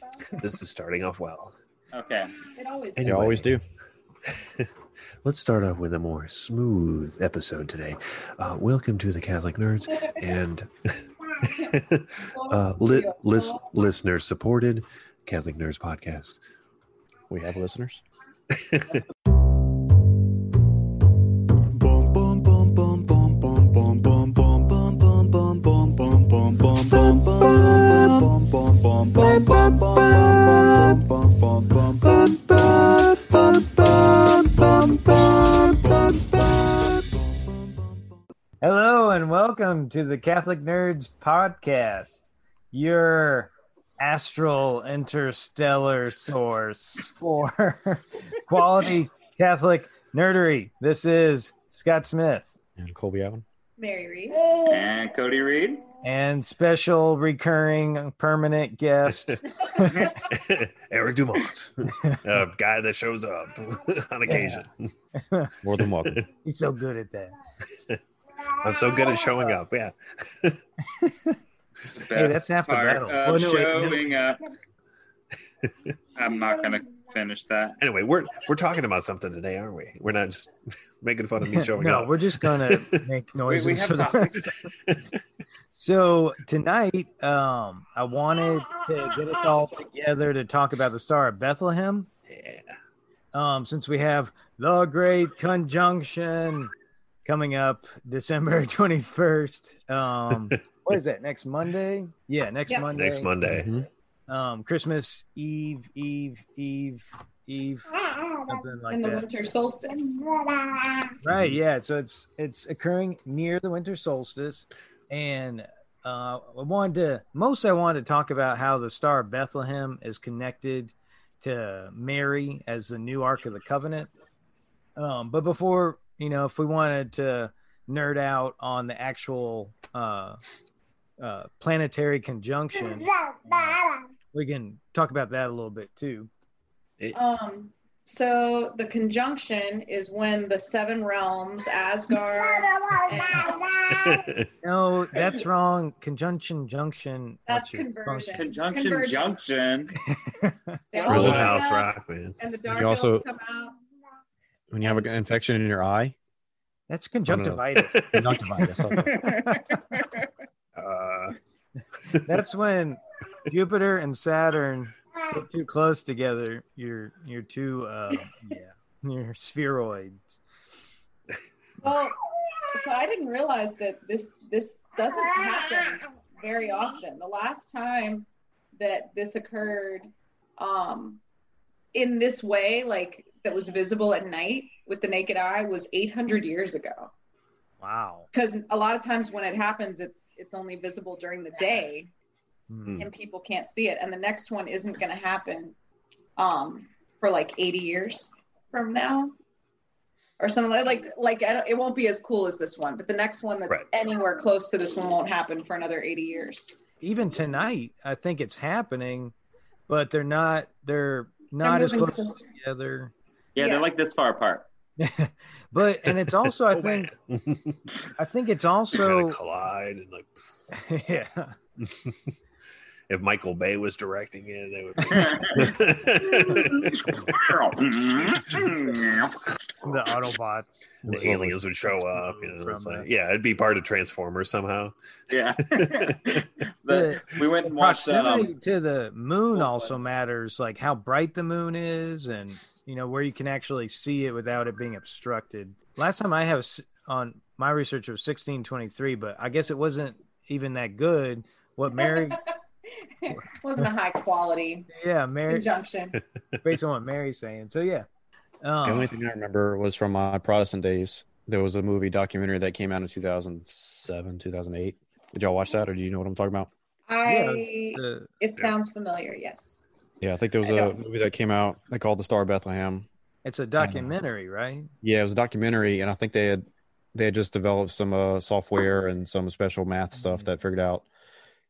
This is starting off well. Okay. It always Anyway. You always do. Let's start off with a more smooth episode today. Uh, welcome to the Catholic Nerds and uh, li- lis- listener supported Catholic Nerds podcast. We have listeners. To the Catholic Nerds podcast, your astral interstellar source for quality Catholic nerdery. This is Scott Smith And Colby Allen. Mary Reed. And Cody Reed. and special recurring permanent guest. Eric Dumont, a guy that shows up on occasion. More than welcome. He's so good at that. I'm so good at showing up. Yeah. Hey, that's half the battle. Of Oh, no, wait, no. showing up. I'm not gonna finish that. Anyway, we're we're talking about something today, aren't we? We're not just making fun of me showing no, up. No, we're just gonna make noises we have for the topics. So tonight, um, I wanted to get us all together to talk about the Star of Bethlehem. Yeah. Um, since we have the Great Conjunction coming up December twenty first. Um, what is that? Next Monday? Yeah, next Yep. Monday. Next Monday. Mhm. Um, Christmas Eve, Eve, Eve, Eve, something like in the that. winter solstice. Right, yeah. So it's it's occurring near the winter solstice, and uh, I wanted to most I wanted to talk about how the Star of Bethlehem is connected to Mary as the new Ark of the Covenant. Um, but before you know, if we wanted to nerd out on the actual uh, uh, planetary conjunction, we can talk about that a little bit too. Um, so the conjunction is when the seven realms, Asgard, and No, that's wrong. Conjunction junction. That's what's your conversion. Conjunction Convergence. Junction. they all Little come House out, Rock, man. and the dark You also- come out. When you have an infection in your eye, That's conjunctivitis. conjunctivitis. Uh, That's when Jupiter and Saturn get too close together. You're you're too uh yeah, you're spheroids. Well, so I didn't realize that this this doesn't happen very often. The last time that this occurred um in this way, like that was visible at night with the naked eye was 800 years ago. Wow. Because a lot of times when it happens, it's it's only visible during the day Hmm. and people can't see it. And the next one isn't going to happen um, for like 80 years from now, or something like like like I don't, it won't be as cool as this one. But the next one that's Right. anywhere close to this one won't happen for another 80 years. Even tonight, I think it's happening, but they're not they're not as close closer. together. Yeah, Yeah. they're like this far apart. but and it's also I oh, think. I think it's also collide and like yeah. if Michael Bay was directing it, they would. The Autobots. the aliens would show up. You know, it's like, yeah, it'd be part of Transformers somehow. yeah. but we went and watched proximity um, to the moon what also was matters like how bright the moon is and you know where you can actually see it without it being obstructed last time i have on my research was 1623 but i guess it wasn't even that good what mary wasn't a high quality yeah mary conjunction. based on what mary's saying so yeah The um, only thing I remember was from my Protestant days. There was a movie documentary that came out in 2007, 2008. Did y'all watch that, or do you know what I'm talking about? I the- it sounds familiar. Yes. Yeah, I think there was a movie that came out. They called The Star of Bethlehem. it's a documentary right Yeah, it was a documentary, and I think they had they had just developed some uh, software and some special math stuff that figured out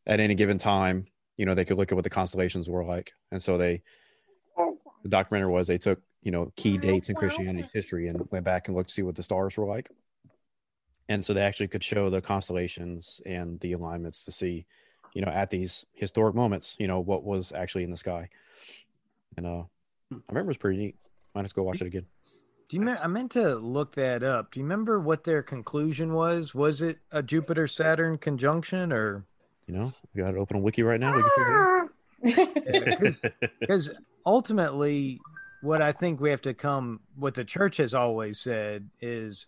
at any given time, you know, they could look at what the constellations were like, and so they the documentary was they took you know key dates in Christianity history and went back and looked to see what the stars were like, and so they actually could show the constellations and the alignments to see you know, at these historic moments, you know, what was actually in the sky. And uh, I remember it was pretty neat. Might just go watch it again. Do you? Me- I meant to look that up. Do you remember what their conclusion was? Was it a Jupiter Saturn conjunction, or You know, we got it open on Wiki right now. We can figure because ultimately, what I think we have to come, what the church has always said is,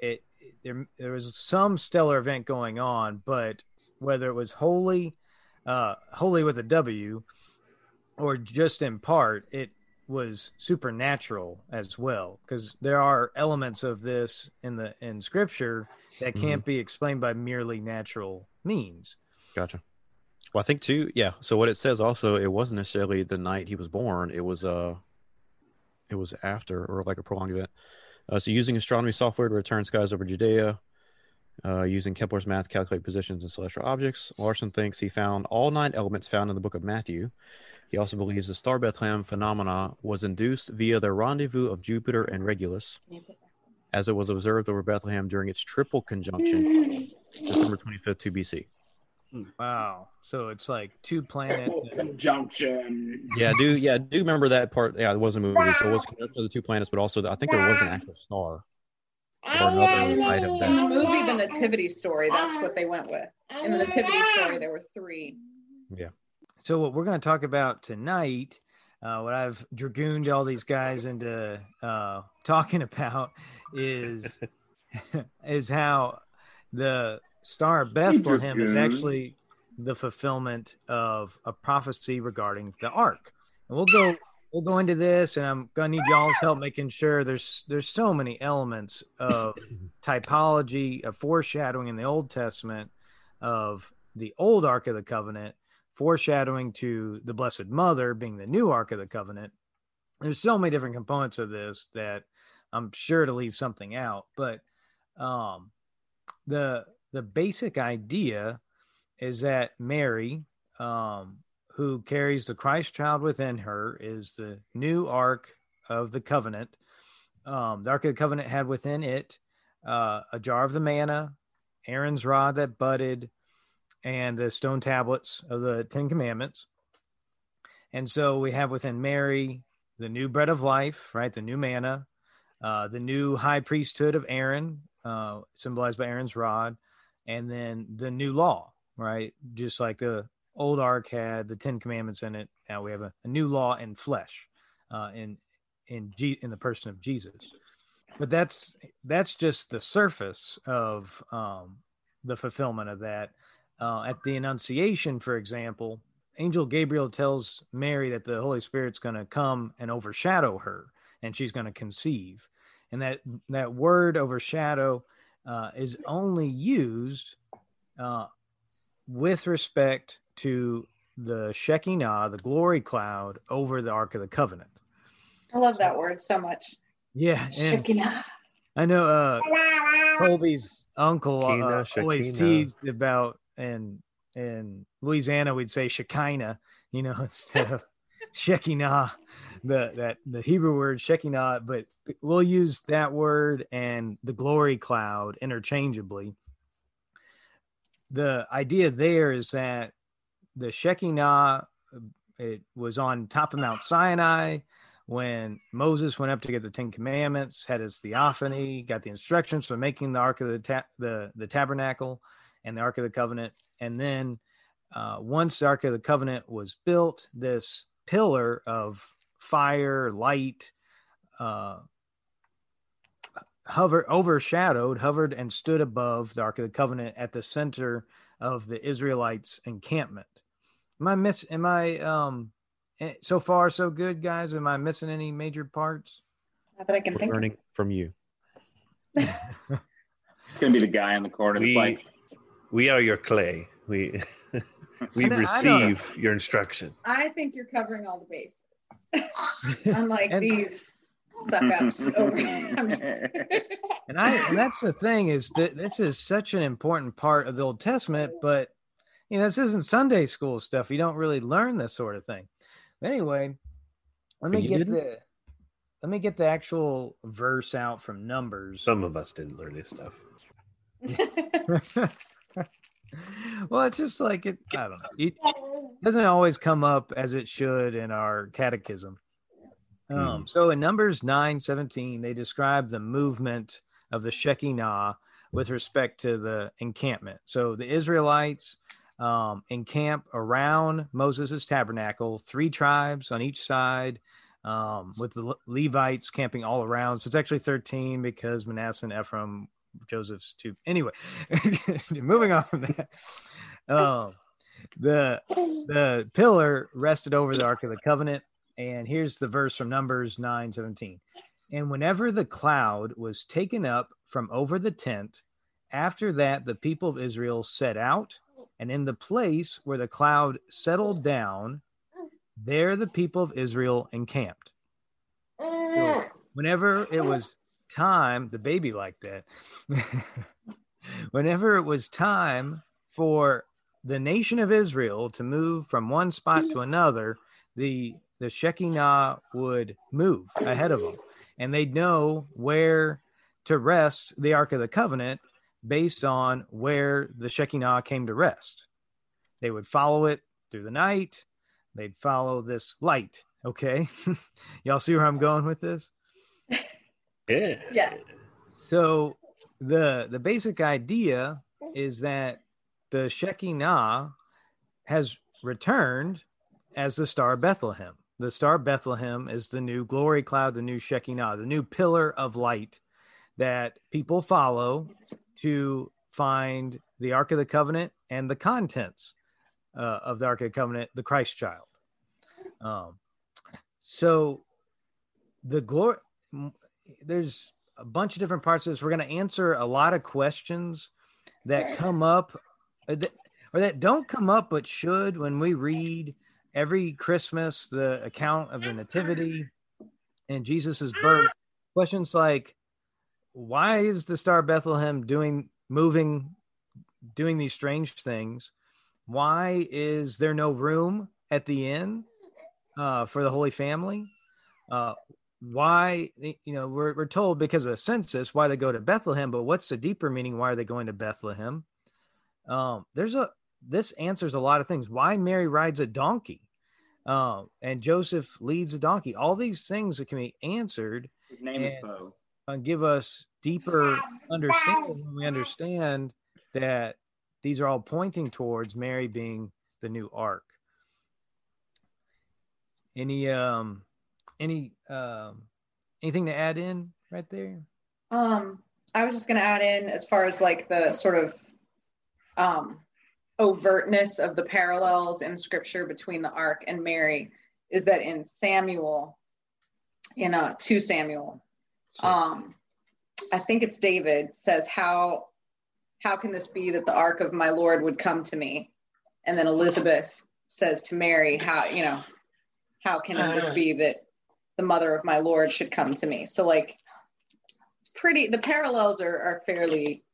it there there was some stellar event going on, but whether it was wholly, uh, wholly with a W, or just in part, it was supernatural as well because there are elements of this in the in scripture that can't be explained by merely natural means Gotcha. Well, I think too. Yeah. So what it says also, it wasn't necessarily the night he was born. It was uh, it was after or like a prolonged event. Uh, so using astronomy software to return skies over Judea, uh, using Kepler's math to calculate positions in celestial objects, Larson thinks he found all nine elements found in the book of Matthew. He also believes the star Bethlehem phenomena was induced via the rendezvous of Jupiter and Regulus, as it was observed over Bethlehem during its triple conjunction, December 25th, 2 BC. wow so it's like two planets Conjunction. Yeah, do yeah, do remember that part. Yeah, it was a movie, so it was connected to the two planets, but also I think there was an actual star. Or another item In the movie, The Nativity Story, that's what they went with. In the Nativity Story, there were three. Yeah. So what we're going to talk about tonight, uh, what I've dragooned all these guys into uh, talking about is is how the Star of Bethlehem is actually the fulfillment of a prophecy regarding the Ark. And we'll go we'll go into this, and I'm gonna need y'all's help making sure there's there's so many elements of typology, of foreshadowing in the Old Testament of the old Ark of the Covenant foreshadowing to the Blessed Mother being the new Ark of the Covenant. There's so many different components of this that I'm sure to leave something out, but um, the the basic idea is that Mary, um, who carries the Christ child within her, is the new Ark of the Covenant. Um, the Ark of the Covenant had within it uh, a jar of the manna, Aaron's rod that budded, and the stone tablets of the Ten Commandments. And so we have within Mary the new bread of life, right? The new manna, uh, the new high priesthood of Aaron, uh, symbolized by Aaron's rod, and then the new law, right? Just like the old ark had the Ten Commandments in it. Now we have a, a new law in flesh, uh, in in G- in the person of Jesus. But that's that's just the surface of um, the fulfillment of that. Uh, at the Annunciation, for example, Angel Gabriel tells Mary that the Holy Spirit's going to come and overshadow her, and she's going to conceive. And that that word overshadow uh, is only used uh, with respect to the Shekinah, the glory cloud over the Ark of the Covenant. I love that word so much. Yeah, and Shekinah. I know uh, Colby's uncle uh, always teased about, and in Louisiana we'd say Shekinah, you know, instead of Shekinah, the that the Hebrew word Shekinah, but we'll use that word and the glory cloud interchangeably. The idea there is that the Shekinah it was on top of Mount Sinai when Moses went up to get the Ten Commandments, had his theophany, got the instructions for making the Ark of the ta- the the tabernacle and the Ark of the Covenant, and then uh, once the Ark of the Covenant was built, this pillar of fire, light, uh, hovered, overshadowed, hovered, and stood above the Ark of the Covenant at the center of the Israelites' encampment. Am I miss? Am I um? eh, So far, so good, guys. Am I missing any major parts? Not that I can we're think. of. learning from you. It's gonna be the guy in the corner that's We like, we are your clay. We we I receive your instruction. I think you're covering all the bases. Unlike And- these suck ups over I'm And I and that's the thing is that this is such an important part of the Old Testament, but you know, this isn't Sunday school stuff. You don't really learn this sort of thing. But anyway, let me get didn't? the let me get the actual verse out from Numbers. Some of us didn't learn this stuff. well, it's just like it. I don't know. It doesn't always come up as it should in our catechism. Um, so in Numbers nine seventeen, they describe the movement of the Shekinah with respect to the encampment. So the Israelites um, encamp around Moses' tabernacle, three tribes on each side, um, with the Levites camping all around. So it's actually 13 because Manasseh and Ephraim, Joseph's two. Anyway, moving on from that. Um, the the pillar rested over the Ark of the Covenant. And here's the verse from Numbers 9 17. And whenever the cloud was taken up from over the tent, after that the people of Israel set out, and in the place where the cloud settled down, there the people of Israel encamped. So whenever it was time, the baby like that, whenever it was time for the nation of Israel to move from one spot to another, the the Shekinah would move ahead of them, and they'd know where to rest the Ark of the Covenant based on where the Shekinah came to rest. They would follow it through the night. They'd follow this light. Okay, y'all see where I'm going with this? Yeah. Yeah. So the the basic idea is that the Shekinah has returned as the star Bethlehem. The star Bethlehem is the new glory cloud, the new Shekinah, the new pillar of light that people follow to find the Ark of the Covenant and the contents uh, of the Ark of the Covenant, the Christ child. Um, so the glory, there's a bunch of different parts of this. We're going to answer a lot of questions that come up or that, or that don't come up, but should when we read every Christmas the account of the Nativity and Jesus's birth. Questions like, why is the Star Bethlehem doing moving, doing these strange things? Why is there no room at the inn uh, for the Holy Family? Uh, why you know we're, we're told because of the census why they go to bethlehem but what's the deeper meaning why are they going to bethlehem um there's a this answers a lot of things why mary rides a donkey um and joseph leads a donkey all these things that can be answered His name is And- Bo. And give us deeper understanding when we understand that these are all pointing towards mary being the new ark. Any um any um anything to add in right there? Um, I was just going to add in as far as like the sort of um, overtness of the parallels in scripture between the ark and Mary is that in Samuel, in uh, 2 Samuel, Um, I think it's David says, How how can this be that the ark of my Lord would come to me? And then Elizabeth says to Mary, How, you know, how can this be that the mother of my Lord should come to me? So like it's pretty the parallels are, are fairly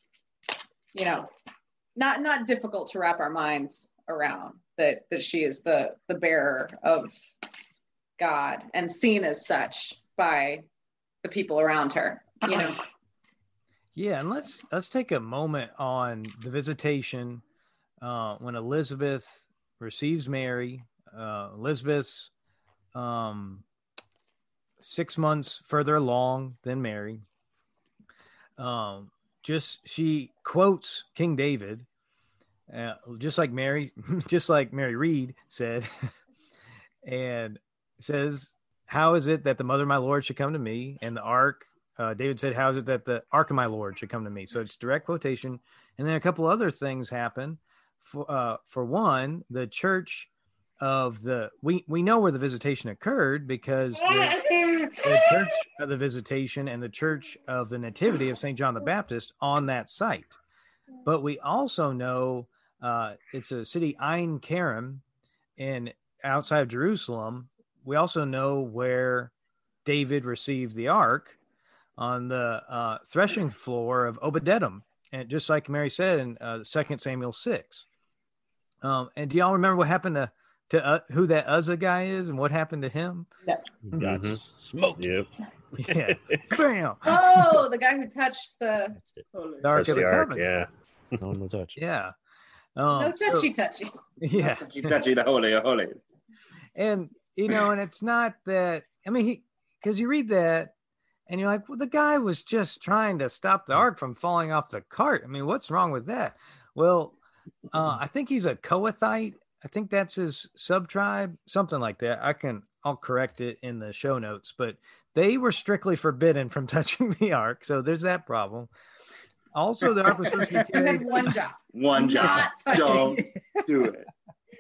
you know not not difficult to wrap our minds around that that she is the the bearer of god and seen as such by the people around her you know Yeah, and let's let's take a moment on the visitation uh, when Elizabeth receives Mary. Uh, Elizabeth's um, six months further along than Mary. Um, just she quotes King David, uh, just like Mary, just like Mary Reed said, and says, "How is it that the mother of my Lord should come to me, and the ark uh, David said, "How is it that the ark of my Lord should come to me?" So it's direct quotation, and then a couple other things happen. For uh, for one, the church of the we we know where the visitation occurred because the, the church of the visitation and the church of the nativity of Saint John the Baptist on that site. But we also know uh, it's a city Ein Karim in outside of Jerusalem. We also know where David received the ark on the uh, threshing floor of Obed-Edom, and just like Mary said in uh, Second Samuel six. Um, and do y'all remember what happened to to uh, who that Uzzah guy is and what happened to him? Got Mm-hmm. Smoked. Yep. Yeah, bam. oh the guy who touched the The Ark Touch of the the ark. Yeah. No one will touch. Yeah. Um, no so- touchy touchy. yeah. Touchy touchy the holy of holy. and you know and it's not that i mean he because you read that and you're like well the guy was just trying to stop the ark from falling off the cart i mean what's wrong with that well uh, i think he's a Kohathite i think that's his sub tribe something like that i can i'll correct it in the show notes but they were strictly forbidden from touching the ark so there's that problem also the ark was supposed to be And then carried one job. One job. Don't do it.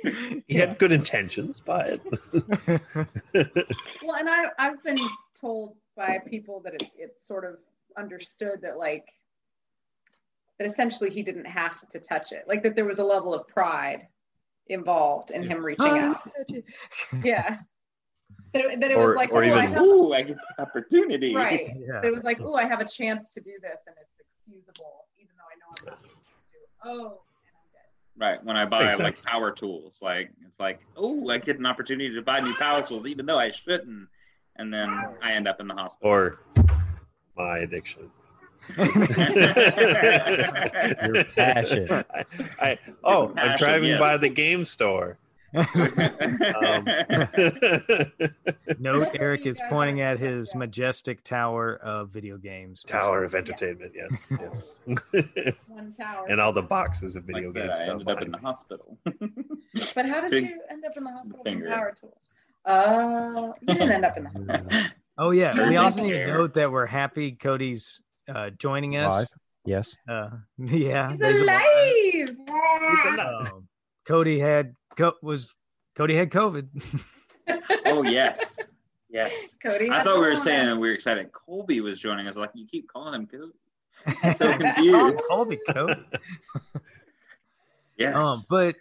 He had good intentions, but Well, and I I've been told by people that it's it's sort of understood that like that essentially he didn't have to touch it, like that there was a level of pride involved in him reaching ah, out. Yeah. That it, that it Or- was like, or oh, I have, Ooh, I get the opportunity. right. yeah. It was like, oh, I have a chance to do this, and it's excusable, even though I know I'm not supposed to. Oh, and I'm dead. Right. When I buy Makes like sense. power tools, like it's like, oh, I get an opportunity to buy new power tools, even though I shouldn't, and then I end up in the hospital. or my addiction. Your passion. I, I oh, I'm driving yes. by the game store. Um, Note Eric is pointing at his yeah. majestic tower of video games. Tower of Entertainment, yes, yes, One tower. and all the boxes of like video I said, game I ended up in behind the me. hospital. But how did Big you end up in the hospital finger. with power tools? Uh, you didn't end up in the hospital. Oh yeah, we also need to note that we're happy Cody's uh, joining us. Live. Yes. Uh, yeah, He's there's a- alive. um, Cody had co- was Cody had COVID. oh yes, yes. Cody. I thought we were saying that we were excited. Colby was joining us. Like you keep calling him Cody. So confused. Colby Cody. Yes. Um, but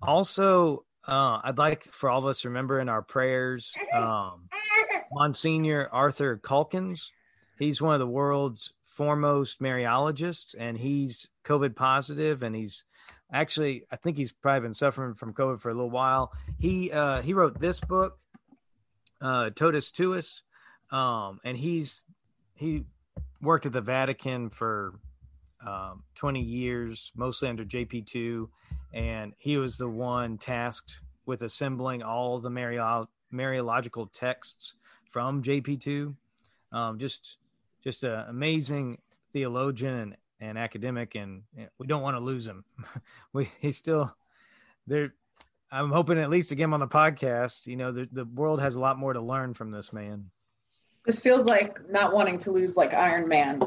also, uh, I'd like for all of us to remember in our prayers, um, Monsignor Arthur Calkins. He's one of the world's foremost Mariologists, and he's COVID positive, and he's actually, I think he's probably been suffering from COVID for a little while. He uh, he wrote this book, uh, Totus Tuus, um, and he's he worked at the Vatican for um, 20 years, mostly under JP2, and he was the one tasked with assembling all the Mario- Mariological texts from JP2. Um, just, just an amazing theologian and, and academic, and you know, we don't want to lose him. we he's still there. I'm hoping at least to get him on the podcast. You know, the, the world has a lot more to learn from this man. This feels like not wanting to lose like Iron Man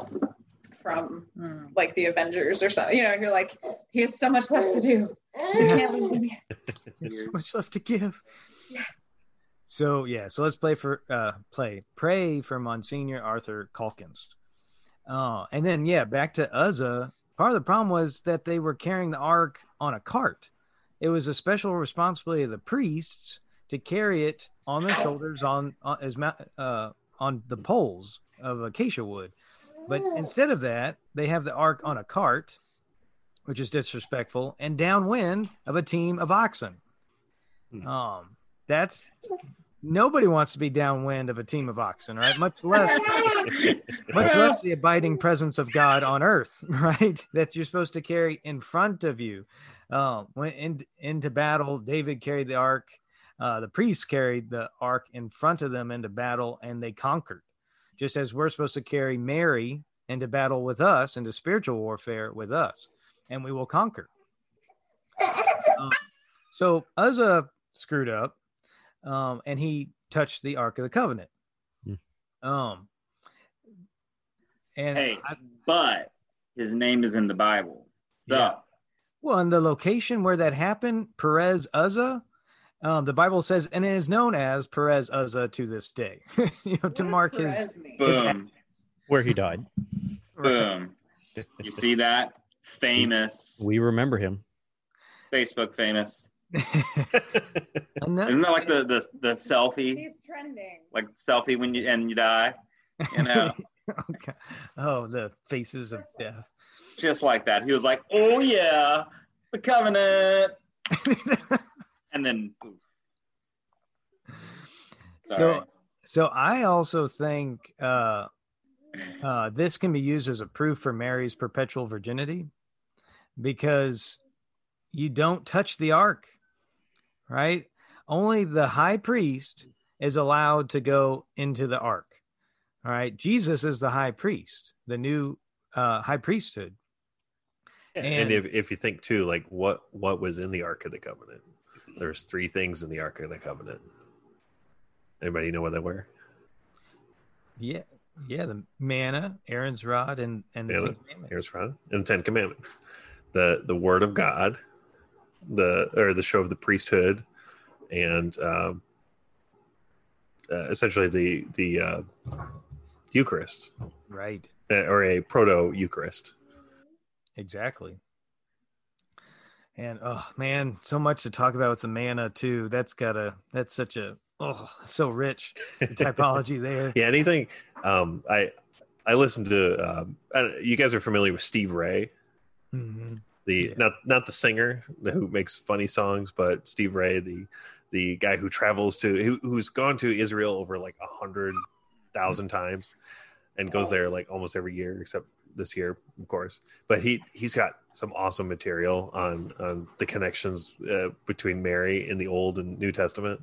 from Hmm. like the Avengers or something. You know, you're like, he has so much left to do. You can't lose him yet. There's so much left to give. Yeah. So yeah, so let's play for uh play pray for Monsignor Arthur Calkins. Uh, and then yeah, back to Uzzah. Part of the problem was that they were carrying the ark on a cart. It was a special responsibility of the priests to carry it on their shoulders on, on as uh, on the poles of acacia wood. But instead of that, they have the ark on a cart, which is disrespectful, and downwind of a team of oxen. Hmm. Um, that's nobody wants to be downwind of a team of oxen, right? Much less, much less the abiding presence of God on earth, right? That you're supposed to carry in front of you. Um, when in, into battle, David carried the ark. Uh, the priests carried the ark in front of them into battle, and they conquered. Just as we're supposed to carry Mary into battle with us, into spiritual warfare with us, and we will conquer. Um, so Uzzah screwed up, um, and he touched the Ark of the Covenant. Hmm. Um, and Hey, I- but his name is in the Bible. So Yeah. well, and the location where that happened, Perez Uzzah, um, the Bible says, and it is known as Perez Uzzah to this day. you know, to mark does his. Boom, Where he died. boom. You see that? Famous. We remember him. Facebook famous. Ano- Isn't that like the the, the selfie? He's trending. Like selfie when you and you die? You know, okay. Oh, the faces of death. just like that. He was like, "Oh yeah, the covenant," and then so, so I also think uh, uh, this can be used as a proof for Mary's perpetual virginity, because you don't touch the ark, right? Only the high priest is allowed to go into the ark. All right. Jesus is the high priest, the new uh, high priesthood. and, And- if, if you think too, like what what was in the Ark of the Covenant? There's three things in the Ark of the Covenant. Anybody know what they were? Yeah. Yeah. The manna, Aaron's rod, and, and the Manna, Ten Commandments. Here's Ron and the Ten Commandments. The the Word of God, the or the show of the priesthood, and um, uh, essentially the the uh, Eucharist Right. uh, or a proto Eucharist. Exactly. And oh man, so much to talk about with the manna too. That's gotta that's such a oh so rich the typology there. Yeah, anything. Um, I I listened to. Um, I you guys are familiar with Steve Ray, Mhm. The Yeah. not not the singer who makes funny songs, but Steve Ray, the the guy who travels to who, who's gone to Israel over like a hundred thousand times, and goes there like almost every year except this year, of course. But he he's got some awesome material on on the connections uh, between Mary in the Old and New Testament.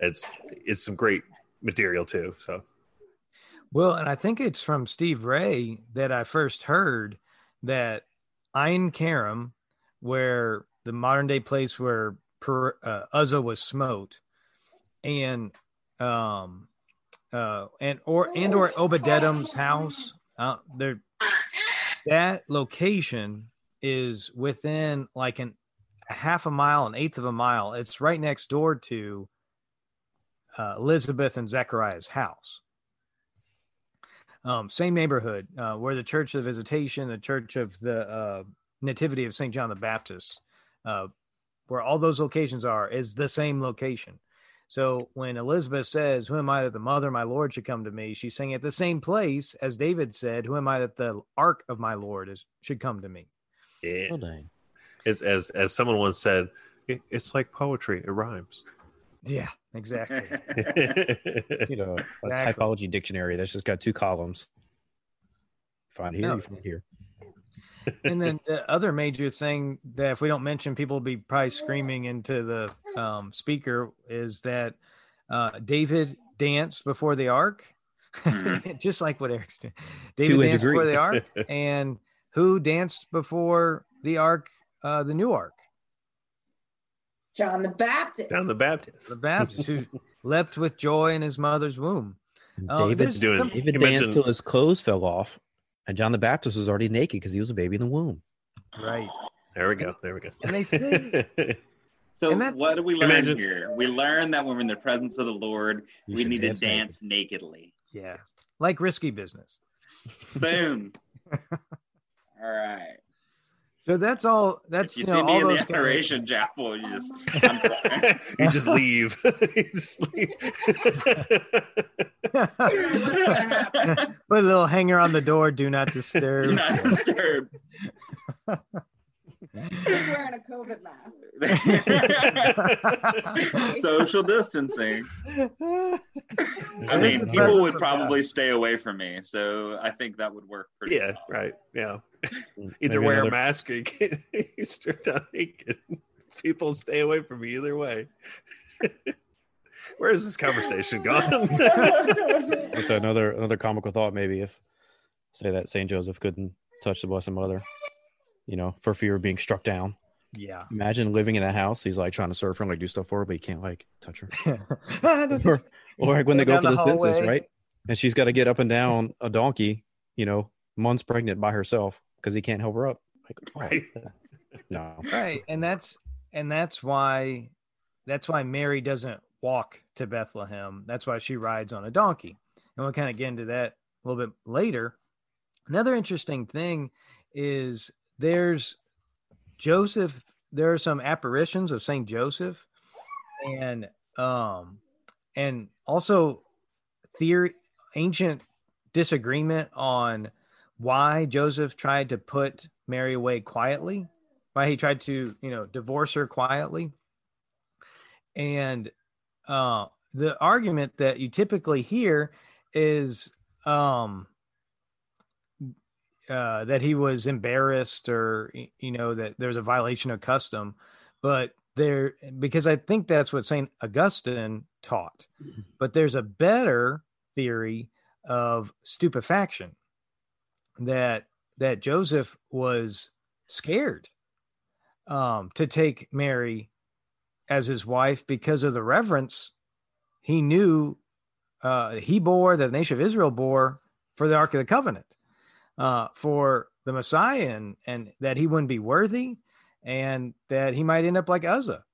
It's it's some great material too. So Well, and I think it's from Steve Ray that I first heard that Ein Karim, where the modern day place where per, uh, Uzzah was smote, and um, uh, and or and or Obed-Edom's house, uh, there, that location is within like an a half a mile, an eighth of a mile. It's right next door to uh, Elizabeth and Zechariah's house um, same neighborhood uh, where the Church of Visitation, the Church of the uh, Nativity of St. John the Baptist, uh, where all those locations are, is the same location. So when Elizabeth says, Who am I that the mother of my Lord should come to me? She's saying at the same place as David said, Who am I that the ark of my Lord is should come to me? yeah, Oh dang. as as as someone once said, "It- it's like poetry. It rhymes. Yeah, exactly. You know, a Exactly. typology dictionary that's just got two columns. Find here, No. you find here. and then the other major thing that if we don't mention, people will be probably screaming into the um, speaker is that uh, David danced before the ark, Mhm. just like what Eric's doing. To David a danced before the ark, and who danced before the ark, uh, the new ark, John the Baptist. John the Baptist. the Baptist, who leapt with joy in his mother's womb. Oh, David, doing- some- David You danced mentioned- till his clothes fell off, and John the Baptist was already naked because he was a baby in the womb. right, There we go. There we go. and they say So that's- what do we learn Imagine- here? We learn that when we're in the presence of the Lord, You we should need to naked. dance nakedly. yeah, like risky business. Boom. All right. So that's all. That's if you, you, know see me all in those the guys- adoration chapel, you just you just leave. you just leave. Put a little hanger on the door. Do not disturb. Do not disturb. He's wearing a COVID mask. Social distancing. I mean, people would probably stay away from me, so I think that would work pretty yeah, well. right. Yeah. Mm, maybe Either wear another- a mask or you, get, you strip down naked. People stay away from me either way. Where is this conversation gone? That's another another comical thought. Maybe if say that Saint Joseph couldn't touch the Blessed Mother, you know, for fear of being struck down. Yeah. Imagine living in that house. He's like trying to serve her and like do stuff for her, but he can't like touch her. or, or like when they Go go for the, the census, right? And she's got to get up and down a donkey, you know, months pregnant by herself because he can't help her up. Like, oh, Right. no, right, and that's and that's why that's why Mary doesn't walk to Bethlehem. That's why she rides on a donkey. And we'll kind of get into that a little bit later. Another interesting thing is there's Joseph. There are some apparitions of Saint Joseph, and um, and also theory, ancient disagreement on why Joseph tried to put Mary away quietly, why he tried to, you know, divorce her quietly. And uh, the argument that you typically hear is um, uh, that he was embarrassed or you know that there's a violation of custom, but there because I think that's what Saint Augustine taught. But there's a better theory of stupefaction that that Joseph was scared um, to take Mary as his wife because of the reverence he knew uh, he bore, that the nation of Israel bore for the Ark of the Covenant, uh, for the Messiah, and, and that he wouldn't be worthy, and that he might end up like Uzzah.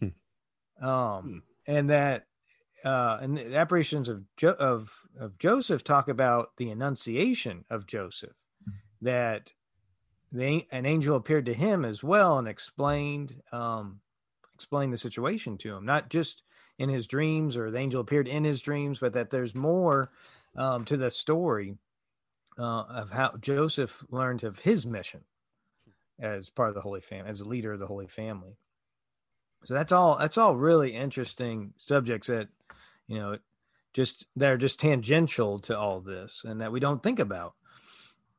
Hmm. Um, and that uh, and the apparitions of, jo- of of Joseph talk about the Annunciation of Joseph, that the, an angel appeared to him as well and explained um, explained the situation to him, not just in his dreams or the angel appeared in his dreams, but that there's more um, to the story uh, of how Joseph learned of his mission as part of the Holy Family, as a leader of the Holy Family. So that's all. That's all really interesting subjects that you know just they're just tangential to all this and that we don't think about.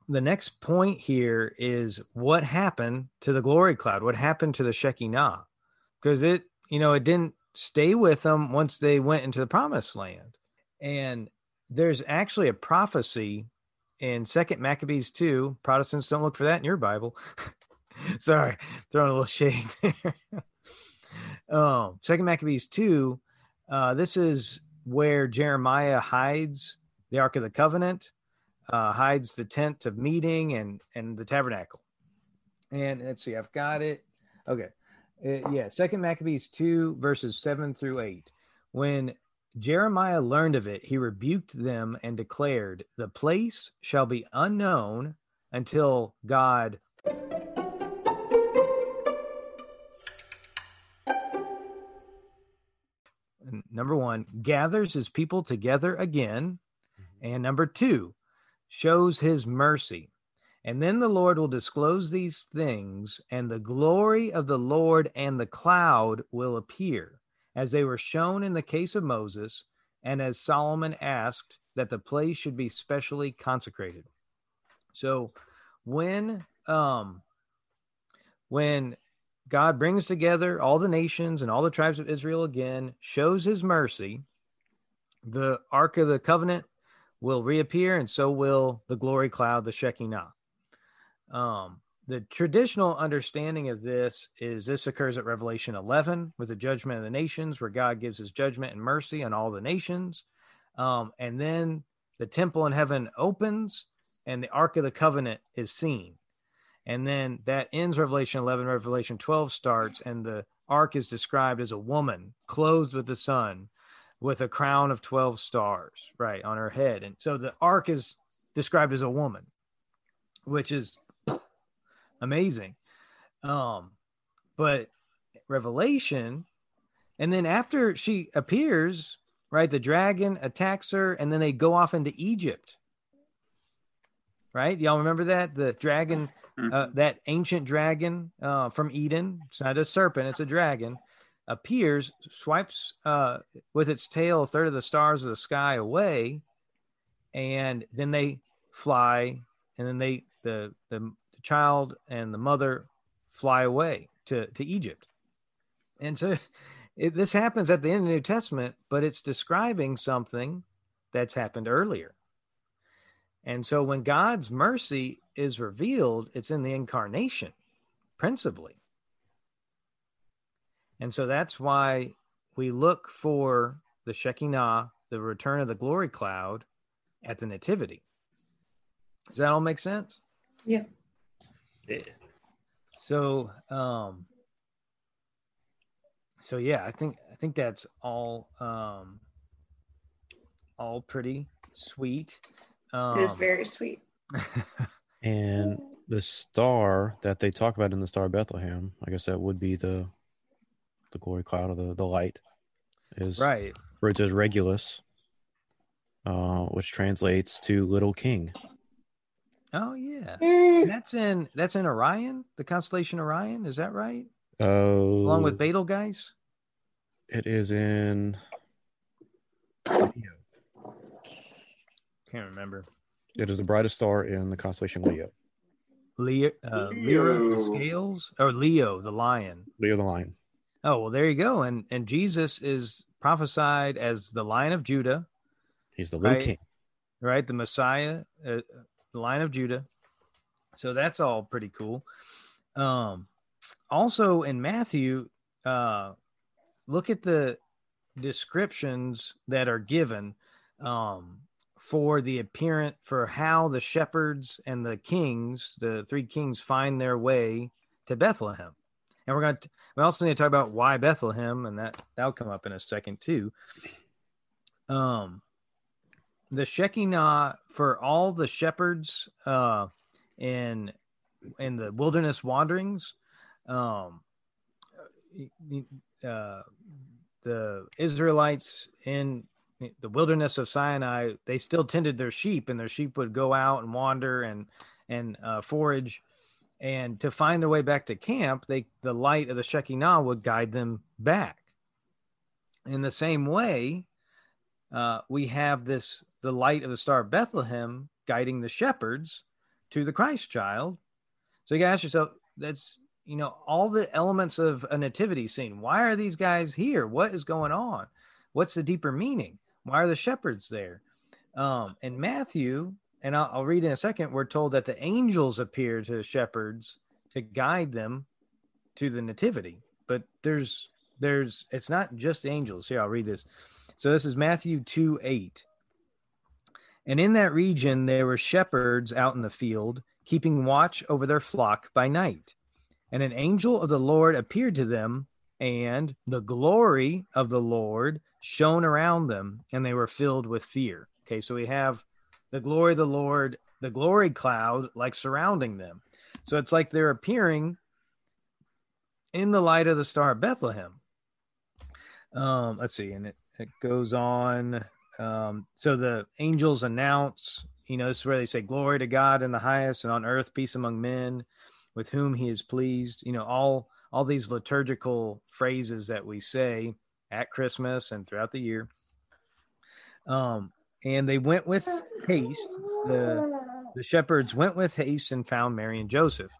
The next point here is what happened to the glory cloud? What happened to the shekinah? Because it you know it didn't stay with them once they went into the promised land. And there's actually a prophecy in second maccabees 2 protestants don't look for that in your bible. Sorry throwing a little shade there um second maccabees 2 uh, this is where Jeremiah hides the Ark of the Covenant, uh, hides the tent of meeting and and the tabernacle. And let's see, I've got it. Okay, Uh, yeah, Second Maccabees two verses seven through eight. When Jeremiah learned of it, he rebuked them and declared, "The place shall be unknown until God." Number one, gathers his people together again. And number two, shows his mercy. And then the Lord will disclose these things, and the glory of the Lord and the cloud will appear, as they were shown in the case of Moses, and as Solomon asked that the place should be specially consecrated. So when um when God brings together all the nations and all the tribes of Israel again, shows his mercy, the Ark of the Covenant will reappear, and so will the glory cloud, the Shekinah. Um, the traditional understanding of this is this occurs at Revelation 11 with the judgment of the nations, where God gives his judgment and mercy on all the nations. Um, and then the temple in heaven opens, and the Ark of the Covenant is seen. And then that ends Revelation 11, Revelation 12 starts, and the ark is described as a woman clothed with the sun with a crown of 12 stars, right, on her head. And so the ark is described as a woman, which is amazing. Um, but Revelation, and then after she appears, right, the dragon attacks her, and then they go off into Egypt. Right? Y'all remember that? The dragon uh, that ancient dragon uh, from Eden, it's not a serpent, it's a dragon, appears, swipes uh, with its tail a third of the stars of the sky away, and then they fly, and then they the the, the child and the mother fly away to to Egypt, and so it, this happens at the end of the New Testament, but it's describing something that's happened earlier. And so when God's mercy is revealed, it's in the incarnation, principally. And so that's why we look for the Shekinah, the return of the glory cloud at the Nativity. Does that all make sense? Yeah. Yeah. So, um, so yeah, I think I think that's all um, all pretty sweet. Um, was very sweet. And the star that they talk about in the Star of Bethlehem, I guess that would be the the glory cloud or the, the light is right. where it says Regulus, uh, which translates to little king. Oh yeah, And that's in that's in Orion, the constellation Orion. Is that right? Oh, Along with Betelgeuse. it is in Can't remember. It is the brightest star in the constellation Leo. Leo, uh, Lyra, Leo. scales, or Leo, the lion. Leo the lion. Oh well, there you go. And and Jesus is prophesied as the Lion of Judah, He's the little Right. king. right? The Messiah, uh, the Lion of Judah. So that's all pretty cool. Um, also in Matthew, uh, look at the descriptions that are given um, for the appearance for how the shepherds and the kings, the three kings, find their way to Bethlehem. And we're going to we also need to talk about why Bethlehem, and that that'll come up in a second too. Um, the Shekinah for all the shepherds uh, in in the wilderness wanderings, um, uh, the Israelites in the wilderness of Sinai, they still tended their sheep, and their sheep would go out and wander and and uh, forage. And to find their way back to camp, they the light of the Shekinah would guide them back. In the same way, uh, we have this the light of the star of Bethlehem guiding the shepherds to the Christ child. So you ask yourself, that's you know, all the elements of a nativity scene. Why are these guys here? What is going on? What's the deeper meaning? Why are the shepherds there? Um, in Matthew, and I'll, I'll read in a second, we're told that the angels appear to the shepherds to guide them to the nativity. But there's there's it's not just angels. Here, I'll read this. So this is Matthew 2 8. And in that region there were shepherds out in the field, keeping watch over their flock by night. And an angel of the Lord appeared to them, and the glory of the Lord shone around them, and they were filled with fear. Okay, so we have the glory of the Lord, the glory cloud, like surrounding them. So it's like they're appearing in the light of the star of Bethlehem. Um, let's see, and it, it goes on. Um, so the angels announce, you know, this is where they say, Glory to God in the highest, and on earth peace among men with whom he is pleased. You know, all all these liturgical phrases that we say at Christmas and throughout the year. Um, and they went with haste. The the shepherds went with haste and found Mary and Joseph.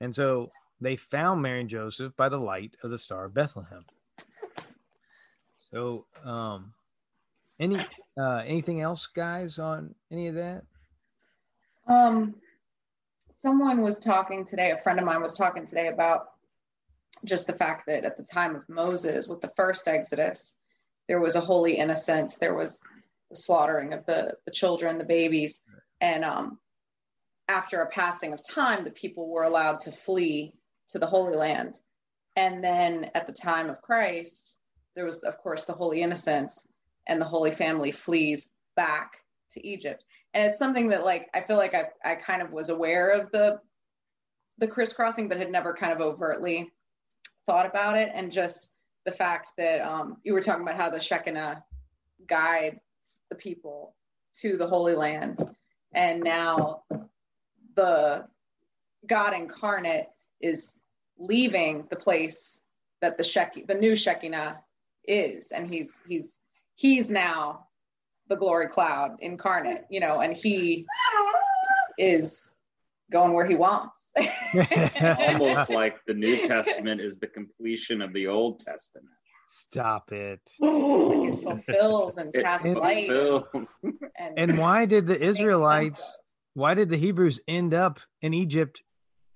And so they found Mary and Joseph by the light of the star of Bethlehem. So um any uh anything else guys on any of that? Um, someone was talking today, a friend of mine was talking today about just the fact that at the time of Moses, with the first Exodus, there was a holy innocence, there was the slaughtering of the, the children, the babies. And um, after a passing of time, the people were allowed to flee to the Holy Land. And then at the time of Christ, there was, of course, the holy innocence, and the Holy Family flees back to Egypt and it's something that like I feel like I I kind of was aware of the the crisscrossing, but had never kind of overtly thought about it. And just the fact that um, you were talking about how the Shekinah guides the people to the Holy Land, and now the God incarnate is leaving the place that the Shek the new Shekinah is, and he's he's he's now the glory cloud incarnate, you know, and he is going where he wants. Almost like the New Testament is the completion of the Old Testament. Stop it. it fulfills and It casts light. fulfills. And, And why did the. Israelites, why did the Hebrews end up in Egypt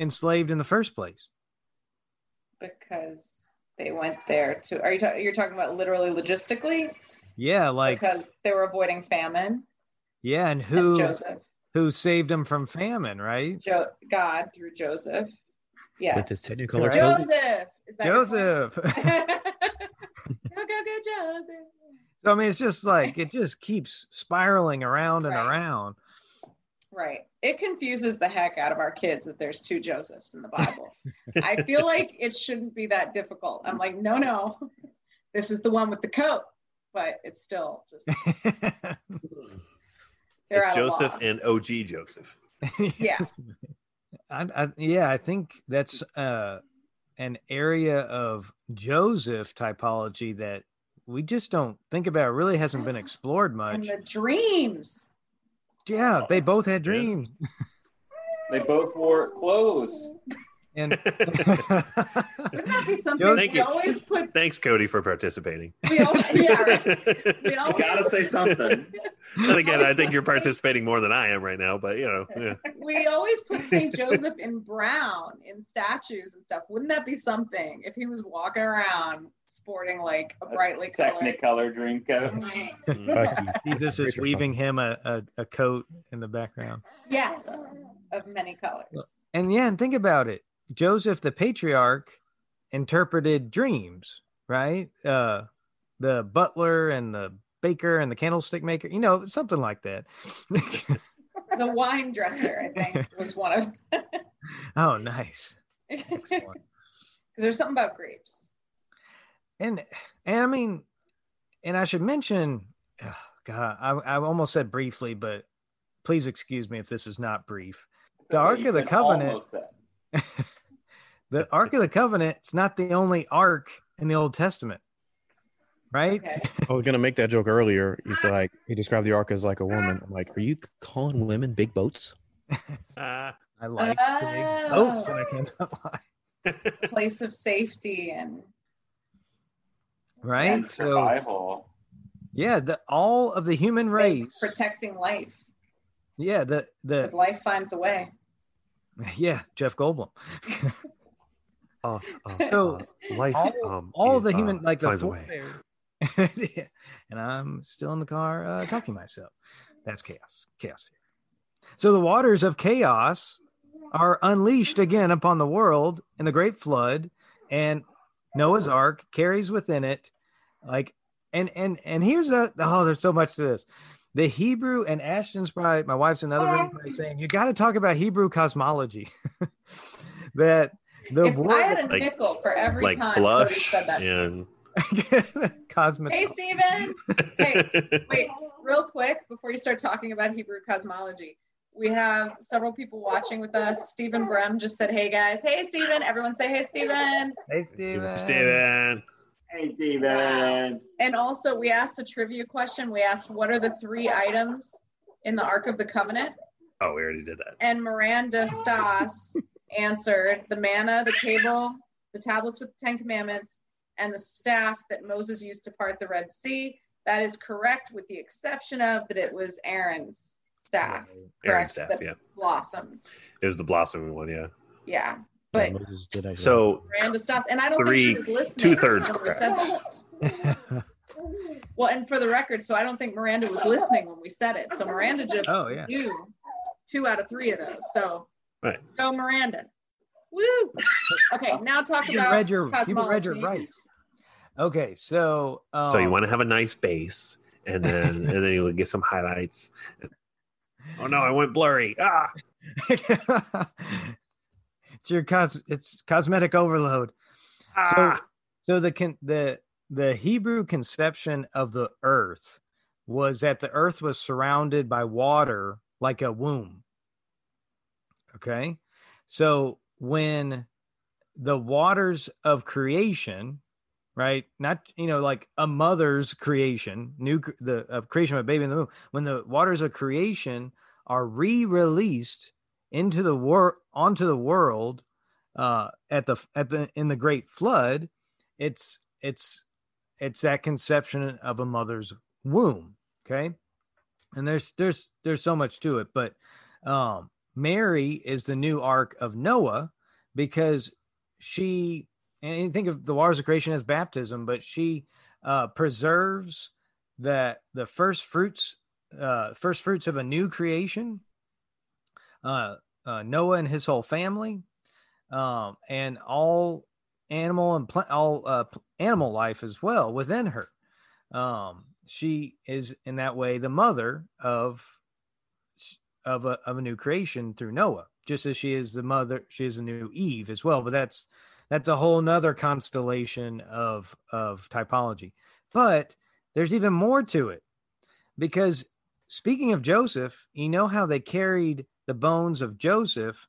enslaved in the first place? because they went there to. Are you ta- you're talking about literally logistically? Yeah, like because they were avoiding famine. yeah, and and who Joseph, who saved him from famine, right? jo- God through Joseph. Yes. With his technical Right. Joseph. Is that Joseph. go go go Joseph. so I mean, it's just like it just keeps spiraling around and Right. around. Right. It confuses the heck out of our kids that there's two Josephs in the Bible. I feel like it shouldn't be that difficult. I'm like, no, no, this is the one with the coat, but it's still just they're It's Joseph loss. and OG Joseph. Yeah. I, I, yeah, I think that's uh, an area of Joseph typology that we just don't think about. It really hasn't been explored and much. the dreams. Yeah, they both had dreams. They both wore clothes. And Wouldn't that be something Thank we you. always put? Thanks, Cody, for participating. We always, yeah, right. we always, gotta say something. and again, I think you're participating more than I am right now, but you know, yeah. we always put Saint Joseph in brown in statues and stuff. Wouldn't that be something if he was walking around sporting like a brightly colored? Technicolor dream coat. Mm. Bucky. Jesus is weaving him a, a, a coat in the background. Yes, of many colors. And yeah, and think about it. Joseph the patriarch interpreted dreams, right? Uh the butler and the baker and the candlestick maker, you know, something like that. The wine dresser, I think, was one of. oh, nice. Because Excellent. there's something about grapes. And and I mean, and I should mention, oh, God, I, I almost said briefly, but please excuse me if this is not brief. The Ark of the Covenant- almost that. The Ark of the Covenant, it's not the only ark in the Old Testament, right? Okay. I was gonna make that joke earlier. You said like he described the ark as like a woman. I'm like, are you calling women big boats? Ah. I like the big boats, and I cannot lie. Place of safety and Right? And So survival. yeah, the all of the human race. protecting life. Yeah, the the life finds a way. yeah, Jeff Goldblum. Uh, uh, So, uh, life, all, um, all it, the human uh, like the finds a way. Yeah, and I'm still in the car uh, talking to myself. That's chaos. Chaos. So the waters of chaos are unleashed again upon the world in the great flood, and Noah's Ark carries within it, like, and and and here's a oh, there's so much to this. The Hebrew and Ashton's probably my wife's another saying you got to talk about Hebrew cosmology. that the if I word had a Like- nickel for every like time Cody blush said that. and cosmic. Hey, Steven. Hey, wait, real quick before you start talking about Hebrew cosmology. We have several people watching with us. Stephen Brem just said, "Hey guys, hey Stephen." Everyone say, "Hey Stephen." Hey, Stephen. Steven. Hey, Stephen. And also, we asked a trivia question. We asked, "What are the three items in the Ark of the Covenant?" Oh, we already did that. And Miranda Stas answered the manna, the table, the tablets with the Ten Commandments, and the staff that Moses used to part the Red Sea. That is correct, with the exception of that it was Aaron's staff. Aaron's correct, staff, yeah. blossomed. It was the blossoming one, yeah. Yeah. Yeah, But Moses did actually- So Miranda Stas, and I don't Three- think she was listening. two-thirds when we. Well, and for the record, so I don't think Miranda was listening when we said it. So Miranda just Oh, yeah. knew two out of three of those. So Right. go Miranda. Woo! Okay, now talk you about read your you read your rights. Okay, so um, so you want to have a nice base and then and then you'll get some highlights. Oh no, I went blurry. Ah. it's your cos it's cosmetic overload. ah. So the con- the the Hebrew conception of the earth was that the earth was surrounded by water like a womb. Okay? So when the waters of creation, right? Not you know like a mother's creation, new the of creation of a baby in the womb, when the waters of creation are re-released into the world onto the world uh at the at the in the great flood it's it's it's that conception of a mother's womb okay and there's there's there's so much to it but um mary is the new ark of noah because she and you think of the waters of creation as baptism but she uh preserves that the first fruits uh first fruits of a new creation uh, uh noah and his whole family um and all animal and all uh pl- animal life as well within her. Um she is in that way the mother of of a of a new creation through noah just as she is the mother she is the new eve as well but that's that's a whole nother constellation of of typology but there's even more to it because speaking of joseph you know how they carried the bones of joseph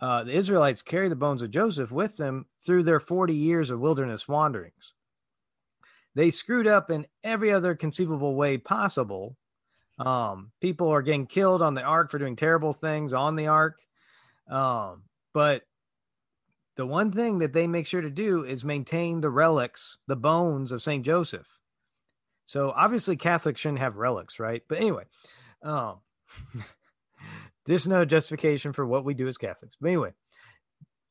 uh, the Israelites carried the bones of Joseph with them through their 40 years of wilderness wanderings. They screwed up in every other conceivable way possible Um, people are getting killed on the ark for doing terrible things on the ark. Um, but the one thing that they make sure to do is maintain the relics, the bones of Saint Joseph. So obviously Catholics shouldn't have relics, right? But anyway, um, there's no justification for what we do as Catholics. But anyway,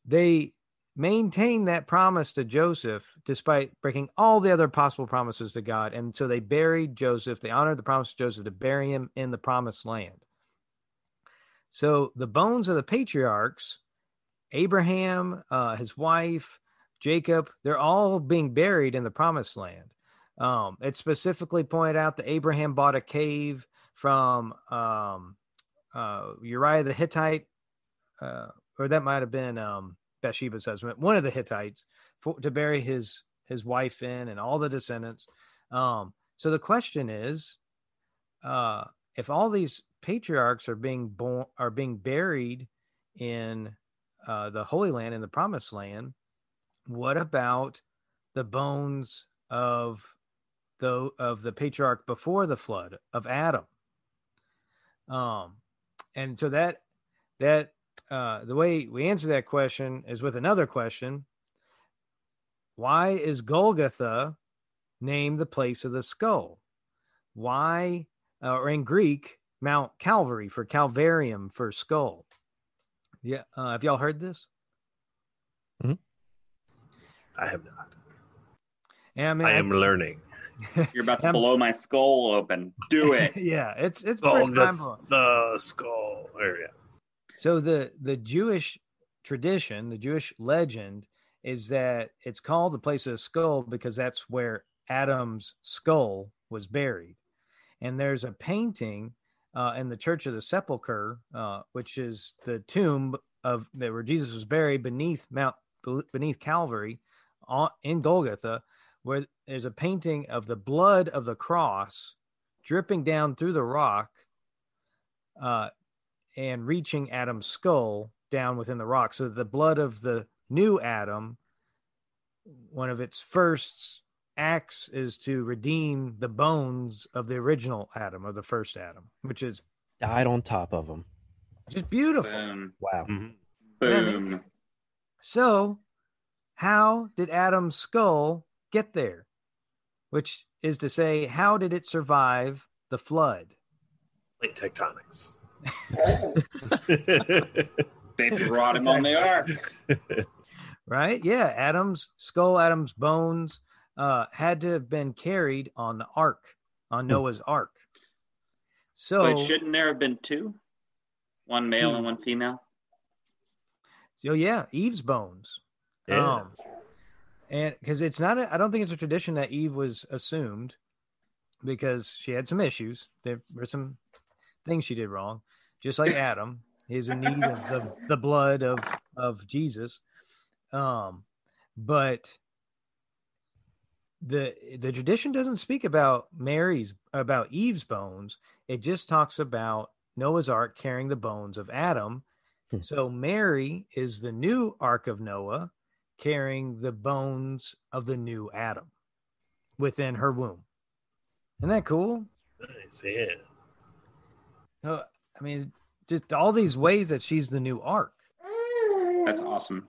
they maintain that promise to Joseph despite breaking all the other possible promises to God. And so they buried Joseph. They honored the promise of Joseph to bury him in the promised land. So the bones of the patriarchs, Abraham, uh, his wife, Jacob, they're all being buried in the promised land. Um, it specifically pointed out that Abraham bought a cave from um, uh, Uriah the Hittite, uh, or that might have been um, Bathsheba's husband, one of the Hittites, for, to bury his his wife in and all the descendants. Um, so the question is, uh, if all these patriarchs are being born are being buried in uh, the Holy Land in the Promised Land, what about the bones of the of the patriarch before the flood of Adam? Um, and so that that uh, the way we answer that question is with another question: Why is Golgotha named the place of the skull? Why, uh, or in Greek, Mount Calvary for Calvarium for skull? Yeah, uh, have y'all heard this? I have not. Yeah, I mean, I am learning. You're about to blow my skull open. Do it. yeah, it's it's pretty the, mind-blowing. the skull area. So the the Jewish tradition, the Jewish legend is that it's called the place of the skull because that's where Adam's skull was buried. And there's a painting uh, in the Church of the Sepulchre, uh, which is the tomb of that where Jesus was buried beneath Mount beneath Calvary, on, in Golgotha, where there's a painting of the blood of the cross dripping down through the rock, uh, and reaching Adam's skull down within the rock. So the blood of the new Adam, one of its first acts is to redeem the bones of the original Adam, of the first Adam, which is Died on top of them. just beautiful. Boom. Wow. Mhm. Boom. So, how did Adam's skull get there? Which is to say, how did it survive the flood? Plate tectonics. They brought him on the ark. Right? Yeah, Adam's skull, Adam's bones uh, had to have been carried on the ark, on Noah's ark. So, But shouldn't there have been two? One male and one female? so yeah, Eve's bones. yeah. Um, and because it's not, I I don't think it's a tradition that Eve was assumed because she had some issues. There were some things she did wrong, just like Adam. is in need of the, the blood of, of Jesus. Um, but the the tradition doesn't speak about Mary's about Eve's bones. It just talks about Noah's ark carrying the bones of Adam. Hmm. So Mary is the new ark of Noah carrying the bones of the new Adam within her womb. Isn't that cool? Nice, yeah. Uh, I mean, just all these ways that she's the new ark. That's awesome.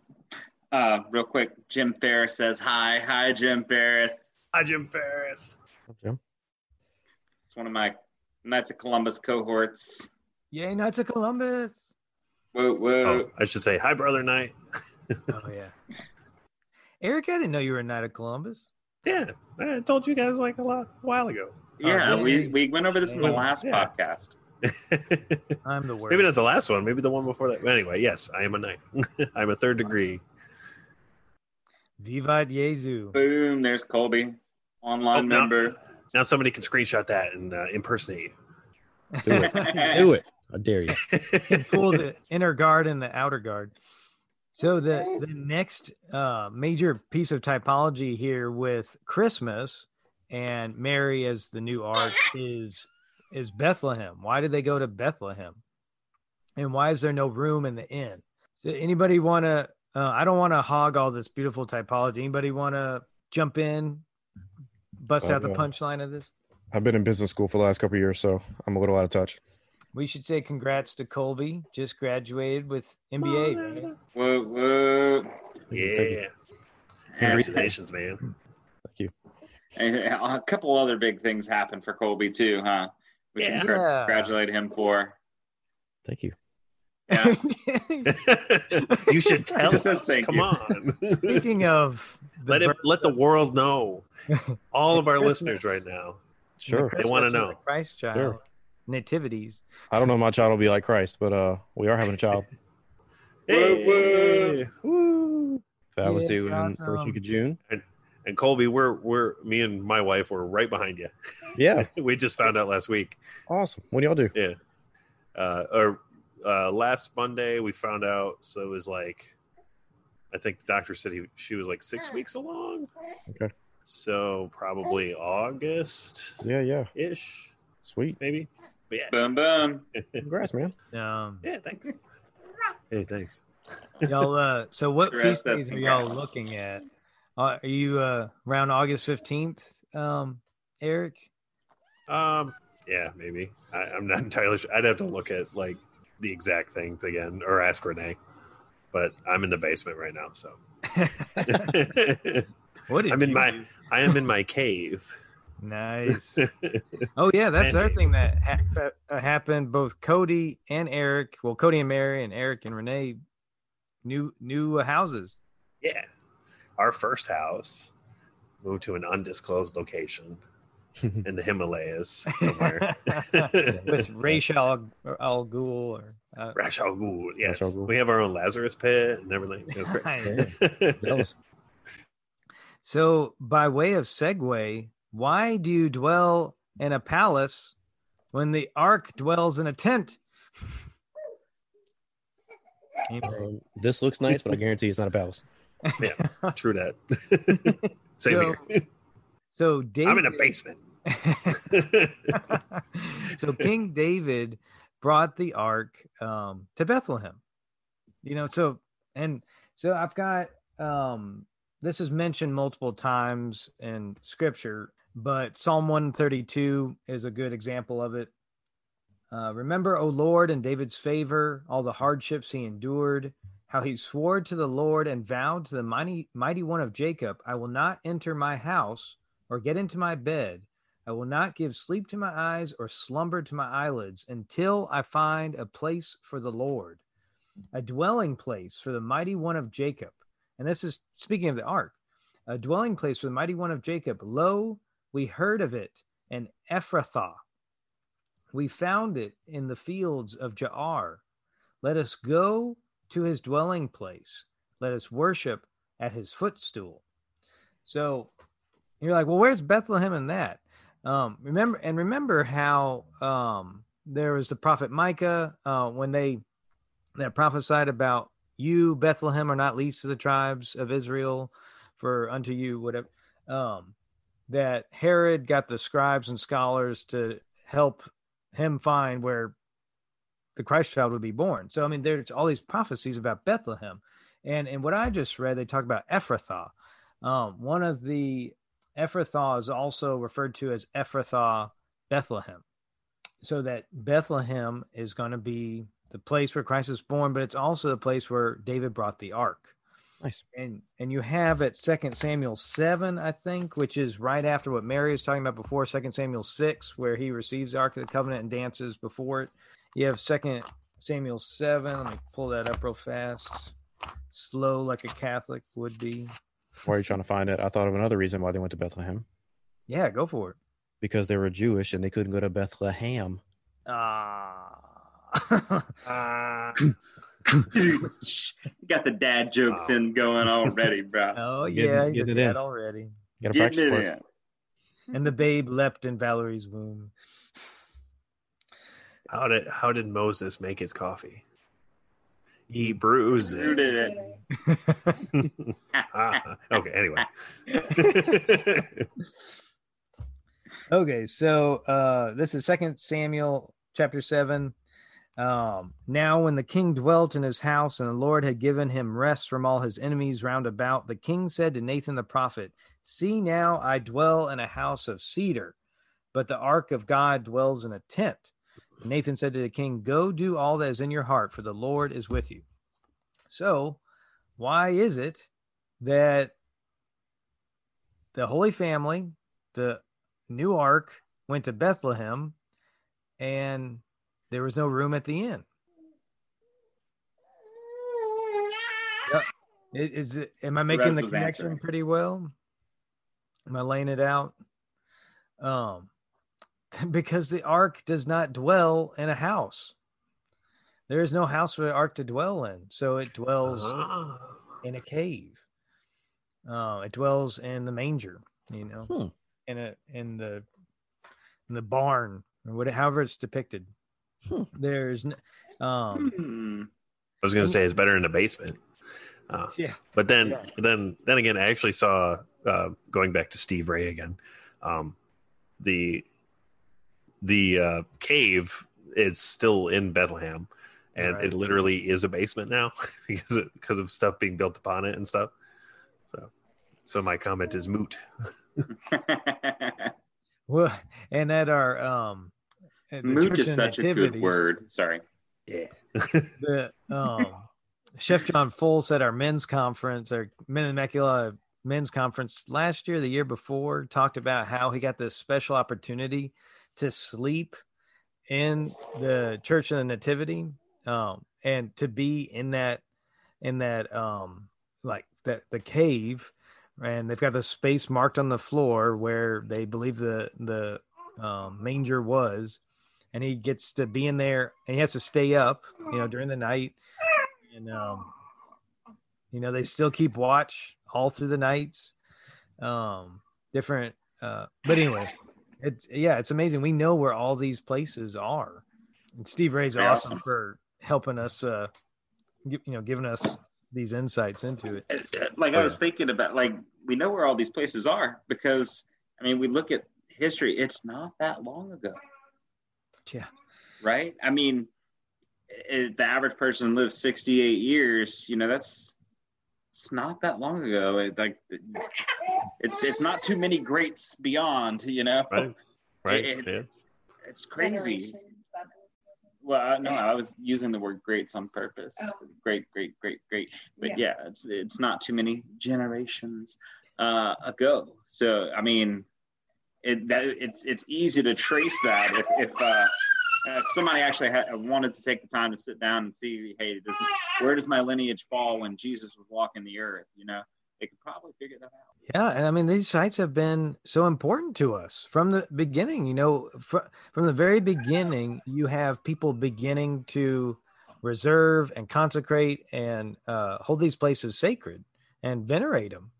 Uh, real quick, Jim Ferris says hi. Hi, Jim Ferris. Hi, Jim Ferris. Jim. It's one of my Knights of Columbus cohorts. Yay, Knights of Columbus. Whoa, whoa. Oh, I should say hi, brother Knight. Oh, yeah. Eric, I didn't know you were a Knight of Columbus. Yeah, I told you guys like a lot a while ago. yeah, yeah. we, we went over this in the last Yeah. podcast. I'm the worst. maybe not the last one. Maybe the one before that. But anyway, yes, I am a knight. I'm a third degree. Vivat Jesu. Boom, there's Colby, online Oh, no. member. Now somebody can screenshot that and uh, impersonate Do it. Do it. I dare you. can fool the inner guard and the outer guard. So the the next uh, major piece of typology here with Christmas and Mary as the new ark is is Bethlehem. Why did they go to Bethlehem? And why is there no room in the inn? So anybody want to? Uh, I don't want to hog all this beautiful typology. Anybody want to jump in, bust out the Uh, punchline of this? I've been in business school for the last couple of years, so I'm a little out of touch. We should say congrats to Colby. Just graduated with MBA. man. Whoa, whoa. Yeah. Congratulations, man. Thank you. and a couple other big things happened for Colby too, huh? We Yeah. can Yeah. congratulate him for. Thank you. Yeah. you should tell Just says us. thank Come you. on. Speaking of the let it, let the world know. All of our Christmas. listeners right now. Sure. Christmas They wanna know. Christ child Sure. nativities. I don't know if my child will be like Christ, but uh, we are having a child. Hey. Woo. That was Yeah, due in awesome. first week of June. And Colby, we're we're me and my wife were right behind you. Yeah, We just found out last week. awesome. What do y'all do? Uh, or uh, last Monday we found out. So it was like, I think the doctor said he she was like six weeks along. Okay. So probably August Yeah, yeah. ish, Sweet. maybe. But yeah. Boom, boom. Congrats, man. Um, Yeah. Thanks. Hey, thanks. y'all. Uh, so what The feast days are y'all looking at? Are you uh, around August fifteenth, um, Eric? Um. Yeah, maybe. I, I'm not entirely sure. I'd have to look at like the exact things again, or ask Renee. But I'm in the basement right now, so what I'm in my- do? I am in my cave. Nice. Oh yeah, that's the other thing that ha- uh, happened. Both Cody and Eric, well, Cody and Mary, and Eric and Renee, new new houses. Yeah. Our first house moved to an undisclosed location in the Himalayas somewhere. with Rachel Al, Al Ghul or uh, Rash al Ghul, Yes. Ra's al Ghul. We have our own Lazarus pit and everything. That's great. So, by way of segue, why do you dwell in a palace when the ark dwells in a tent? Um, this looks nice, but I guarantee it's not a palace. Yeah, true that. Same So, here. so David, I'm in a basement. so King David brought the ark um, to Bethlehem. You know, so and so I've got um, this is mentioned multiple times in Scripture, but Psalm 132 is a good example of it. Uh, Remember, O Lord, in David's favor, all the hardships he endured, how he swore to the Lord and vowed to the mighty, mighty one of Jacob, I will not enter my house or get into my bed. I will not give sleep to my eyes or slumber to my eyelids until I find a place for the Lord, a dwelling place for the mighty one of Jacob. And this is speaking of the ark, a dwelling place for the mighty one of Jacob. Lo, we heard of it in Ephrathah. We found it in the fields of Jaar. Let us go to his dwelling place. Let us worship at his footstool. So you're like, well, where's Bethlehem in that? Um, remember and remember how um, there was the prophet Micah uh, when they that prophesied about you, Bethlehem, are not least of the tribes of Israel, for unto you whatever. Um, that Herod got the scribes and scholars to help him find where the Christ child would be born. So I mean, there's all these prophecies about Bethlehem, and and what I just read, they talk about Ephrathah. Um, one of the Ephrathah is also referred to as Ephrathah Bethlehem, so that Bethlehem is going to be the place where Christ is born, but it's also the place where David brought the ark. Nice. And and you have at Second Samuel seven, I think, which is right after what Mary was talking about before, Second Samuel six, where he receives the Ark of the Covenant and dances before it. You have Second Samuel seven. Let me pull that up real fast. Slow like a Catholic would be. Why are you trying to find it? I thought of another reason why they went to Bethlehem Yeah, go for it. because they were Jewish and they couldn't go to Bethlehem. Ah. Uh, you got the dad jokes Wow. in going already, bro. oh Getting- yeah, he's a getting it dad in. already. You gotta Getting practice it for it. in. And the babe leapt in Valerie's womb. How did how did Moses make his coffee? He brews Brewed it. it. Ah, okay. Anyway. Okay, so uh this is Second Samuel chapter seven. Um, now when the king dwelt in his house and the Lord had given him rest from all his enemies round about, the king said to Nathan the prophet, See now I dwell in a house of cedar, but the ark of God dwells in a tent. Nathan said to the king, Go do all that is in your heart, for the Lord is with you. So, why is it that the Holy Family, the new ark, went to Bethlehem and there was no room at the inn? Is it, am I making the was connection answering. pretty well? Am I laying it out? Um, because the ark does not dwell in a house. There is no house for the ark to dwell in, so it dwells Ah. in a cave. Uh, it dwells in the manger, you know, Hmm. in a in the in the barn or whatever, however it's depicted. Hmm. There's, n- um, Hmm. I was gonna say it's better in the basement. Uh, yeah, but then Yeah. then then again i actually saw uh going back to steve ray again um the the uh cave is still in bethlehem and Right. it literally is a basement now because of, because of stuff being built upon it and stuff so so my comment is moot well, and at our um, at Moot is of such a good word. Sorry. yeah the um chef john Folse at our men's conference our men in Immaculata men's conference last year the year before talked about how he got this special opportunity to sleep in the church of the nativity um and to be in that in that um like that the cave and they've got the space marked on the floor where they believe the the um, manger was and he gets to be in there and he has to stay up you know during the night and um you know they still keep watch all through the nights um different uh but anyway it's yeah it's amazing we know where all these places are and steve ray's awesome awesome. for helping us uh you know giving us these insights into it Uh, Like I was thinking about, like we know where all these places are because I mean, we look at history. It's not that long ago, yeah right? I mean, i the average person lives 68 years. You know, that's it's not that long ago. It, like it's it's not too many greats beyond. You know, right right It- yeah. it's, it's crazy. Well, I- no, I was using the word greats on purpose. Oh. Great, great, great, great. But Yeah. yeah. it's it's not too many generations uh, ago. So I mean, it that it's it's easy to trace that if if, uh, if somebody actually had, wanted to take the time to sit down and see, hey, does, where does my lineage fall when Jesus was walking the earth? You know, they could probably figure that out. Yeah, and I mean these sites have been so important to us from the beginning. You know, fr- from the very beginning, you have people beginning to reserve and consecrate and uh, hold these places sacred and venerate them.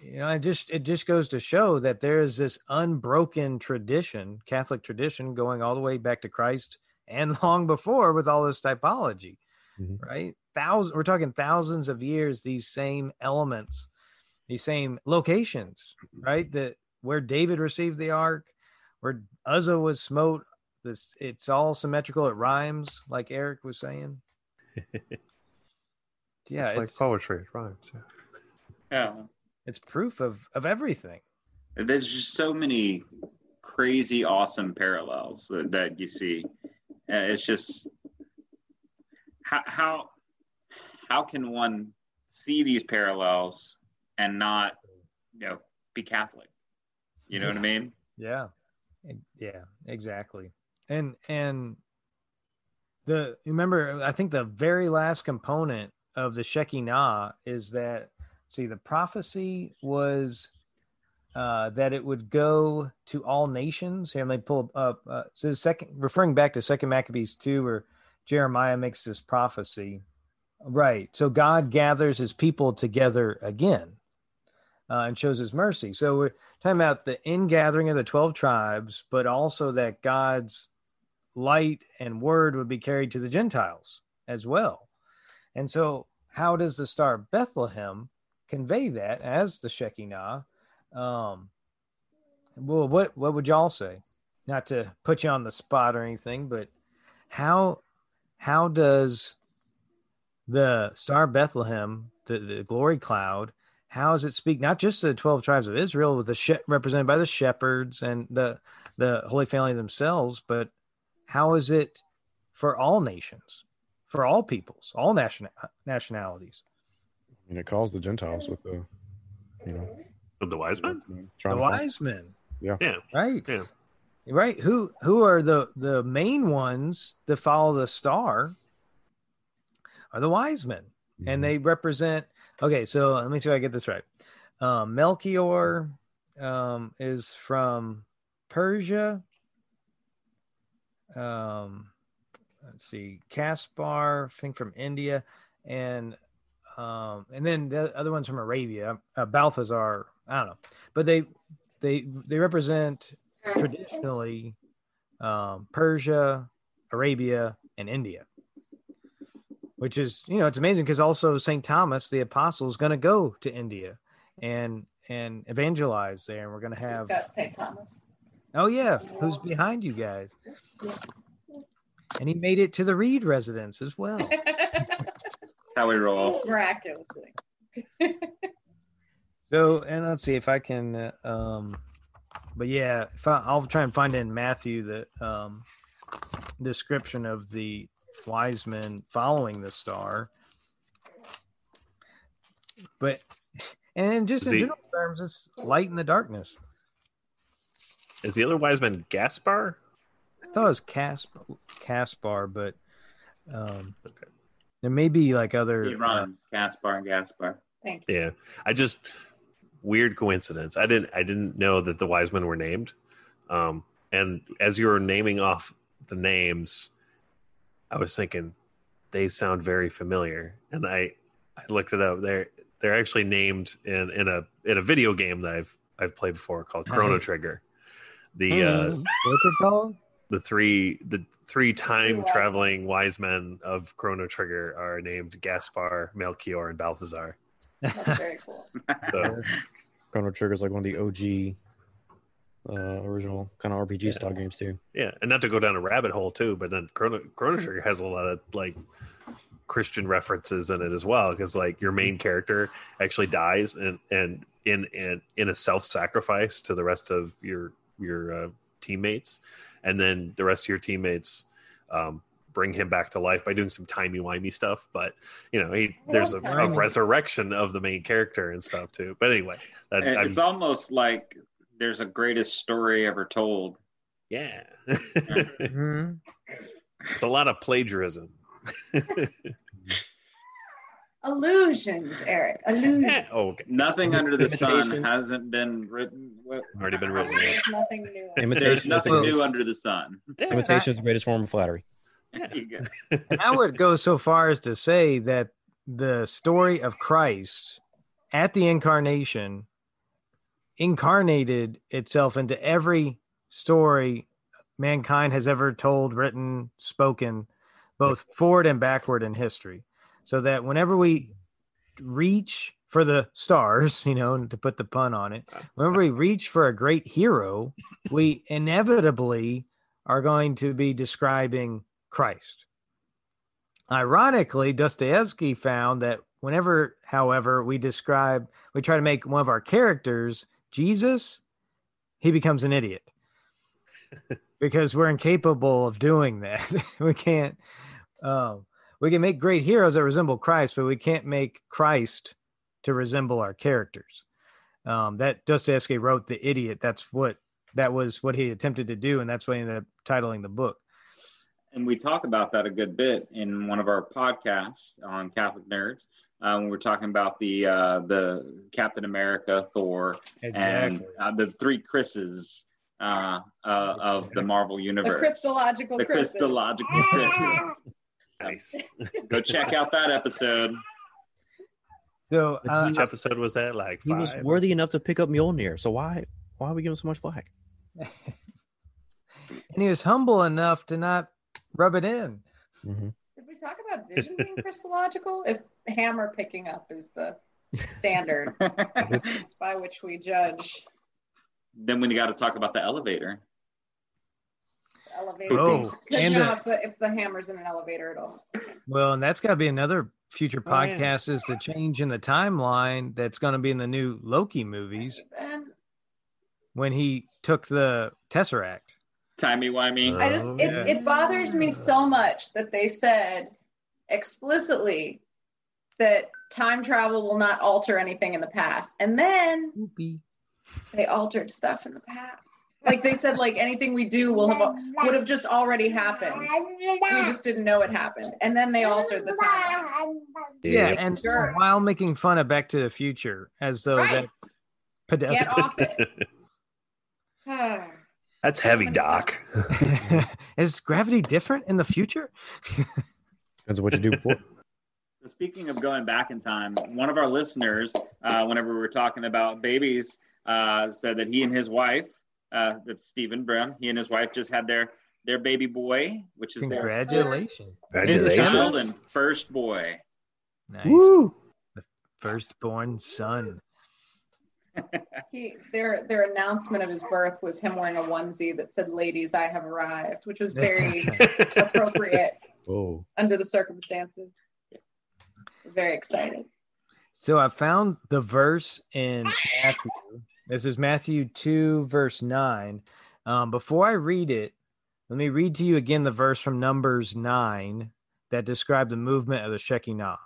You know, it just it just goes to show that there is this unbroken tradition, Catholic tradition, going all the way back to Christ and long before with all this typology, Mhm. right? Thousands, we're talking thousands of years. These same elements these same locations, right? That where David received the ark, where Uzzah was smote. This it's all symmetrical. It rhymes, like Eric was saying. Yeah, it's it's, like poetry it rhymes yeah. Yeah. it's proof of of everything. there's just so many crazy awesome parallels that, that you see uh, it's just how, how how can one see these parallels and not you know be catholic you know what i mean Yeah. Yeah, exactly. And and the remember I think the very last component of the Shekinah is that see the prophecy was uh, that it would go to all nations. Here, let me pull up. Uh, the second, referring back to Second Maccabees two, where Jeremiah makes this prophecy, right? So God gathers His people together again, uh, and shows His mercy. So we're talking about the ingathering of the 12 tribes, but also that God's light and word would be carried to the Gentiles as well. And so, how does the star Bethlehem convey that as the Shekinah? Um, well, what what would y'all say? Not to put you on the spot or anything, but how how does the star of Bethlehem, the, the glory cloud, how does it speak not just to the 12 tribes of Israel with the she- represented by the shepherds and the the Holy Family themselves, but how is it for all nations, for all peoples, all nation- nationalities? And it calls the Gentiles with the, you know, With the wise men? the wise men. Yeah. Yeah. Right. Yeah. Right. Who who are the the main ones to follow the star? Are the wise men, and they represent. Okay, so let me see if I get this right. Um, Melchior um, is from Persia. Um, let's see, Caspar, I think from India, and um, and then the other one's from Arabia. Uh, Balthazar, I don't know, but they they they represent traditionally um, Persia, Arabia, and India, which is you know it's amazing because also Saint Thomas the apostle is going to go to India and and evangelize there, and we're going to have Got St. Thomas. oh yeah, who's behind you guys? And he made it to the Reed residence as well. How we roll. Miraculously. So, and let's see if I can. Uh, um, but yeah, if I, I'll try and find in Matthew the um, description of the wise men following the star. But and just Is in he- general terms, it's light in the darkness. Is the other wise man Gaspar? I thought it was Casp Caspar, but um, Okay. there may be like other. It rhymes. Gaspar and Gaspar. Thank you. Yeah. I just weird coincidence. I didn't I didn't know that the wise men were named. Um and as you were naming off the names, I was thinking they sound very familiar. And I I looked it up. They're they're actually named in in a in a video game that I've I've played before called Chrono Trigger. The uh What's it called? the three the three time traveling wise men of Chrono Trigger are named Gaspar, Melchior, and Balthazar. That's very cool. So Chrono Trigger is like one of the OG uh, original kind of RPG style games too. yeah, and not to go down a rabbit hole too, but then Chrono Chrono Trigger has a lot of like Christian references in it as well, because like your main character actually dies and and in in in a self sacrifice to the rest of your your uh, teammates, and then the rest of your teammates um, bring him back to life by doing some timey wimey stuff. But you know, he there's a, a resurrection of the main character and stuff too. But anyway, that, I'm- It's almost like there's a greatest story ever told. yeah, Mhm. it's a lot of plagiarism. Illusions, Eric. Illusions. Yeah, oh, okay. Nothing under the sun hasn't been written. Well, Already been written. There's nothing new. There's Imitation, nothing is the, new under the sun. imitation is the greatest form of flattery. There you go. And I would go so far as to say that the story of Christ at the incarnation incarnated itself into every story mankind has ever told, written, spoken, both forward and backward in history. So that whenever we reach for the stars, you know, to put the pun on it, whenever we reach for a great hero, we inevitably are going to be describing Christ. Ironically, Dostoevsky found that whenever, however, we describe, we try to make one of our characters Jesus, he becomes an idiot because we're incapable of doing that. we can't, um, we can make great heroes that resemble Christ, but we can't make Christ to resemble our characters. Um, that Dostoevsky wrote the idiot. That's what that was what he attempted to do, and that's why he ended up titling the book. And we talk about that a good bit in one of our podcasts on Catholic Nerds. Uh, when we're talking about the uh, the Captain America, Thor, and uh, the three Chris's uh, uh, of the Marvel The universe. Christological The Christmas. Christological Chris's. Nice. Go check out that episode. So uh, Which episode was that? Like He was worthy enough to pick up Mjolnir. So why why are we giving so much flack? and he was humble enough to not rub it in. hmm Did we talk about vision being Christological? If hammer picking up is the standard by which we judge then we got to talk about the elevator. the elevator. Oh, and you know, the- if the, if the hammer's in an elevator, it'll. Well, and that's got to be another future Oh, yeah. podcast is the change in the timeline that's going to be in the new Loki movies. When he took the tesseract. Timey wimey. I just Oh, it, yeah. it bothers me so much that they said explicitly that time travel will not alter anything in the past. And then Whoopee. they altered stuff in the past. Like they said like anything we do will have would have just already happened. We just didn't know it happened. And then they altered the time. Yeah, Yep. and Jerks. while making fun of Back to the Future, as though Right. that's pedestrian. Get off it. That's heavy, Doc. Is gravity different in the future? Depends on what you do before. So speaking of going back in time, one of our listeners, uh, whenever we were talking about babies, uh, said that he and his wife, uh, that's Stephen Brim, he and his wife just had their their baby boy, which is their Congratulations. Congratulations. and first boy. Nice. Woo! Firstborn son. He their their announcement of his birth was him wearing a onesie that said "Ladies, I have arrived," which was very appropriate Oh, under the circumstances. Very excited. So I found the verse in Matthew. This is Matthew 2, verse 9. Um, before I read it, let me read to you again the verse from Numbers 9 that described the movement of the Shekinah.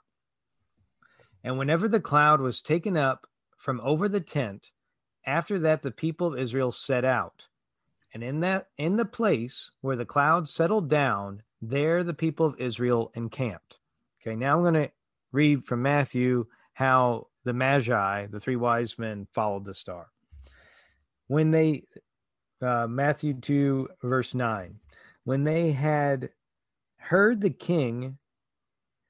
And whenever the cloud was taken up from over the tent, after that the people of Israel set out. And in that in the place where the cloud settled down, there the people of Israel encamped. Okay, now I'm going to read from Matthew how the Magi, the three wise men, followed the star. When they, uh, Matthew 2, verse 9, when they had heard the king,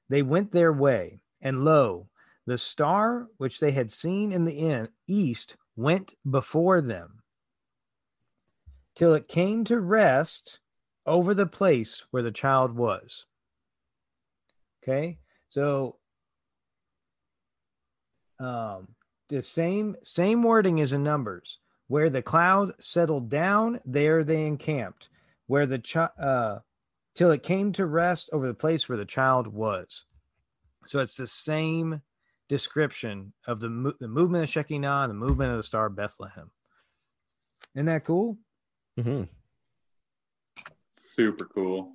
they went their way, and lo, the star which they had seen in the east went before them till it came to rest over the place where the child was. Okay, so um, the same same wording is in Numbers. Where the cloud settled down, there they encamped. Where the child uh, till it came to rest over the place where the child was. So it's the same description of the mo- the movement of Shekinah and the movement of the star Bethlehem. Isn't that cool? hmm Super cool.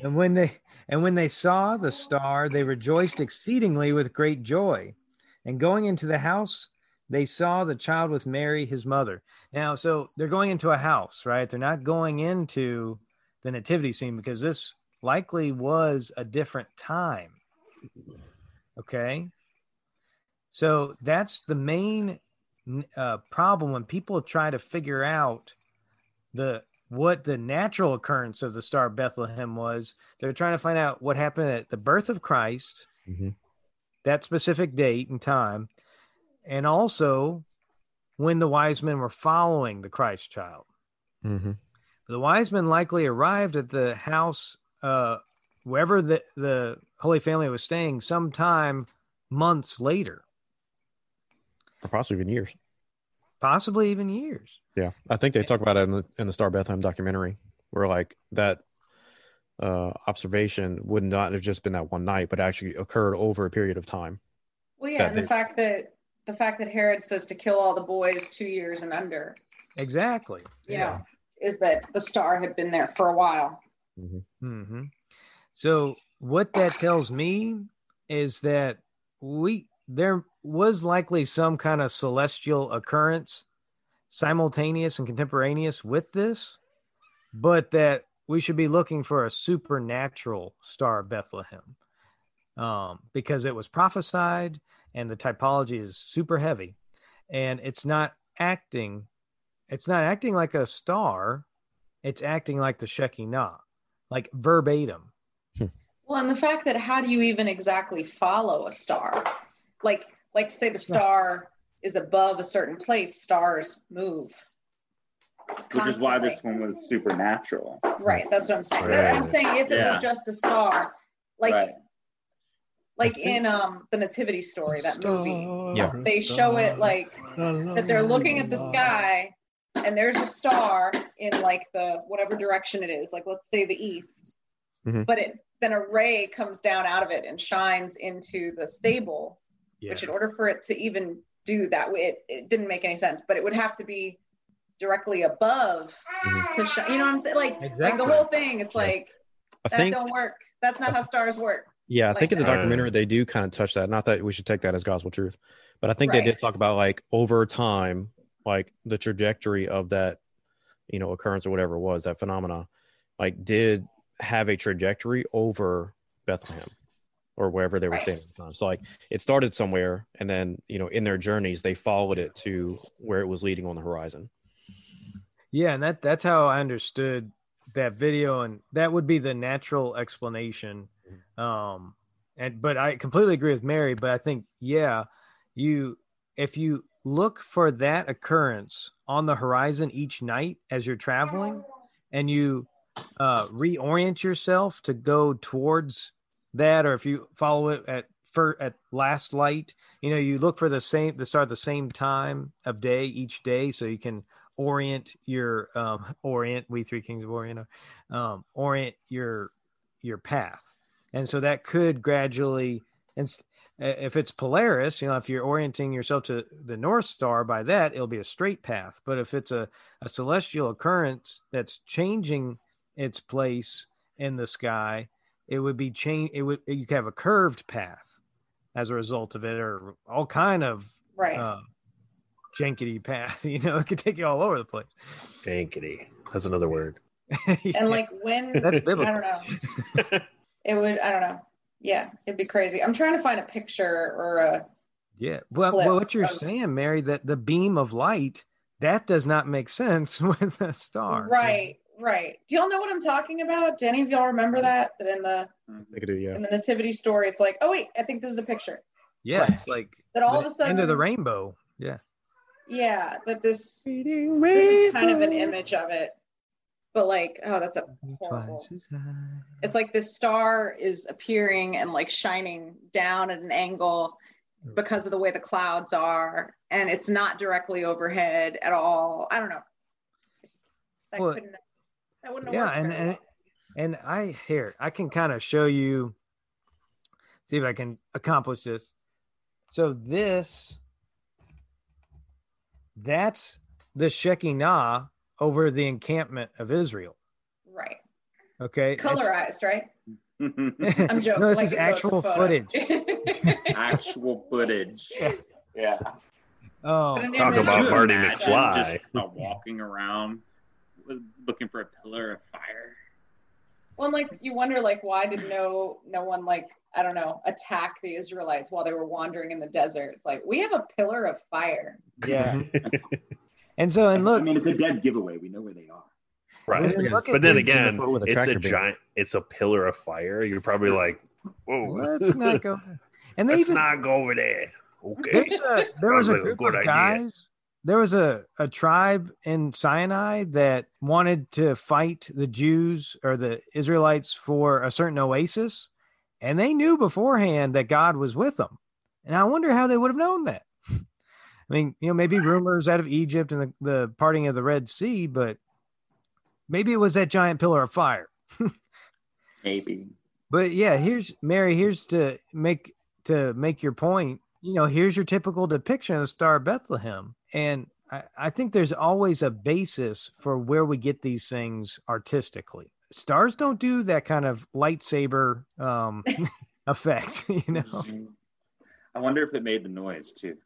And when they and when they saw the star, they rejoiced exceedingly with great joy. And going into the house, they saw the child with Mary, his mother. Now, so they're going into a house, right? They're not going into the nativity scene because this likely was a different time. Okay. So that's the main uh, problem when people try to figure out the what the natural occurrence of the star Bethlehem was. They're trying to find out what happened at the birth of Christ, hmm that specific date and time, and also when the wise men were following the Christ child. hmm The wise men likely arrived at the house, uh, wherever the, the Holy Family was staying, sometime months later, or possibly even years. possibly even years. Yeah, I think they talk about it in the in the Star Bethlehem documentary, where like that uh, observation would not have just been that one night, but actually occurred over a period of time. Well, yeah, That and the they- fact that the fact that Herod says to kill all the boys two years and under, Exactly. you know, is that the star had been there for a while. hmm So what that tells me is that we there was likely some kind of celestial occurrence simultaneous and contemporaneous with this, but that we should be looking for a supernatural star Bethlehem um, because it was prophesied and the typology is super heavy and it's not acting it's not acting like a star. It's acting like the shekinah like verbatim Well, and the fact that how do you even exactly follow a star? Like, like say the star is above a certain place, stars move. Which is why this one was supernatural. Right, that's what I'm saying. Right. I'm saying if it Yeah. was just a star, like right. like in um the Nativity story, that movie, Yeah. they show it like that they're looking at the sky and there's a star in like the whatever direction it is, like let's say the east. Mhm. But it then a ray comes down out of it and shines into the stable, yeah which in order for it to even do that. It, it didn't make any sense, but it would have to be directly above Mhm. to shine. You know what I'm saying? Like, like the whole thing. It's Yeah. like I that think don't work. That's not how stars work. Yeah, I like think in the documentary they do kind of touch that. Not that we should take that as gospel truth, but I think they did talk about like over time, like the trajectory of that, you know, occurrence or whatever it was, that phenomena, like did have a trajectory over Bethlehem or wherever they were Right. staying at the time. So like it started somewhere and then, you know, in their journeys they followed it to where it was leading on the horizon. Yeah, and that that's how I understood that video, and that would be the natural explanation. Um, and but I completely agree with Mary. But I think yeah, you if you look for that occurrence on the horizon each night as you're traveling, and you uh, reorient yourself to go towards that, or if you follow it at for at last light, you know you look for the same the start the same time of day each day, so you can orient your um orient we three kings of orient um orient your your path. And so that could gradually and if it's polaris you know if you're orienting yourself to the north star by that it'll be a straight path. But if it's a, a celestial occurrence that's changing its place in the sky it would be change it would you could have a curved path as a result of it or all kind of Right. uh, jankety path. You know, it could take you all over the place. Jankety. That's another word. and like when That's I biblical. don't know. It would I don't know. Yeah, it'd be crazy. I'm trying to find a picture or a yeah. Well, well, what you're of- saying, Mary, that the beam of light that does not make sense with a star. right, right. Do y'all know what I'm talking about? Do any of y'all remember mm. that? That in the mm, They could do, yeah. in the nativity story, it's like, oh wait, I think this is a picture. Yeah, it's like That all of a sudden end of the rainbow. Yeah. Yeah, that this this is kind of an image of it. But like, oh, that's a horrible. Twice as high. It's like this star is appearing and like shining down at an angle because of the way the clouds are, and it's not directly overhead at all. I don't know. That Well, couldn't. That wouldn't yeah and and, well. and i here i can kind of show you see if i can accomplish this so this that's the shekinah over the encampment of israel right. okay It's- Colorized, right? I'm joking. no this like is it goes to actual footage Actual footage. Yeah. Yeah. oh Talk about Marty McFly. Just uh, walking around with- looking for a pillar of fire. Well, and, like you wonder, like why did no no one like I don't know attack the Israelites while they were wandering in the desert? It's like we have a pillar of fire. yeah and so and look, I mean, it's a dead giveaway. We know where they are. right. and look But then again, with a it's a beam. giant. It's a pillar of fire. You're probably like, whoa. let's not go and they Let's even not go over there. Okay. There's a, there was Sounds a like a group good of idea. guys. There was a, a tribe in Sinai that wanted to fight the Jews or the Israelites for a certain oasis, and they knew beforehand that God was with them. And I wonder how they would have known that. I mean, you know, maybe rumors out of Egypt and the, the parting of the Red Sea, but maybe it was that giant pillar of fire. Maybe. But yeah, here's Mary. Here's to make to make your point. You know, here's your typical depiction of the Star of Bethlehem, and I, I think there's always a basis for where we get these things artistically. Stars don't do that kind of lightsaber um, effect. You know, Mhm. I wonder if it made the noise too.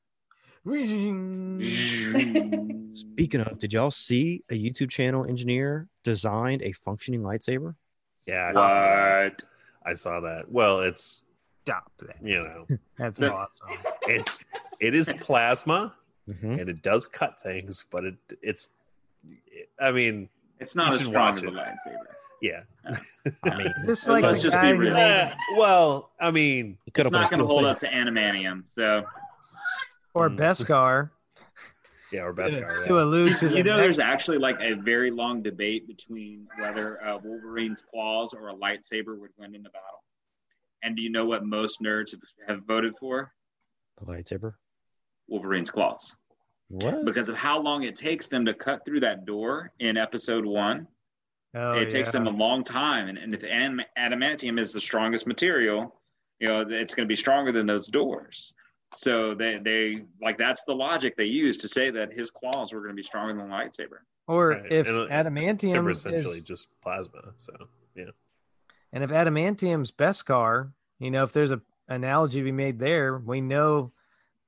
Speaking of, did y'all see a YouTube channel engineer designed a functioning lightsaber? Yeah, I saw that. What? I saw that. Well, it's stop that. you know, That's No. awesome. it's it is plasma Mm-hmm. and it does cut things, but it it's. I mean, It's not as strong as a lightsaber. yeah. I mean, Is this like Let's just be real. made- Eh, well, I mean, You could It's not going to hold up to adamantium. So or Mm. Beskar yeah, or best guy. to allude to the you know, there's actually like a very long debate between whether uh, Wolverine's claws or a lightsaber would win in the battle. And do you know what most nerds have, have voted for? The lightsaber. Wolverine's claws. What? Because of how long it takes them to cut through that door in episode one. Oh, it takes yeah. them a long time. And, and if adam- adamantium is the strongest material, you know, it's going to be stronger than those doors. So they they like that's the logic they use to say that his claws were going to be stronger than the lightsaber. Or Right. if And, adamantium is, essentially just plasma. So yeah. and if adamantium's Beskar, you know, if there's a analogy to be made there, we know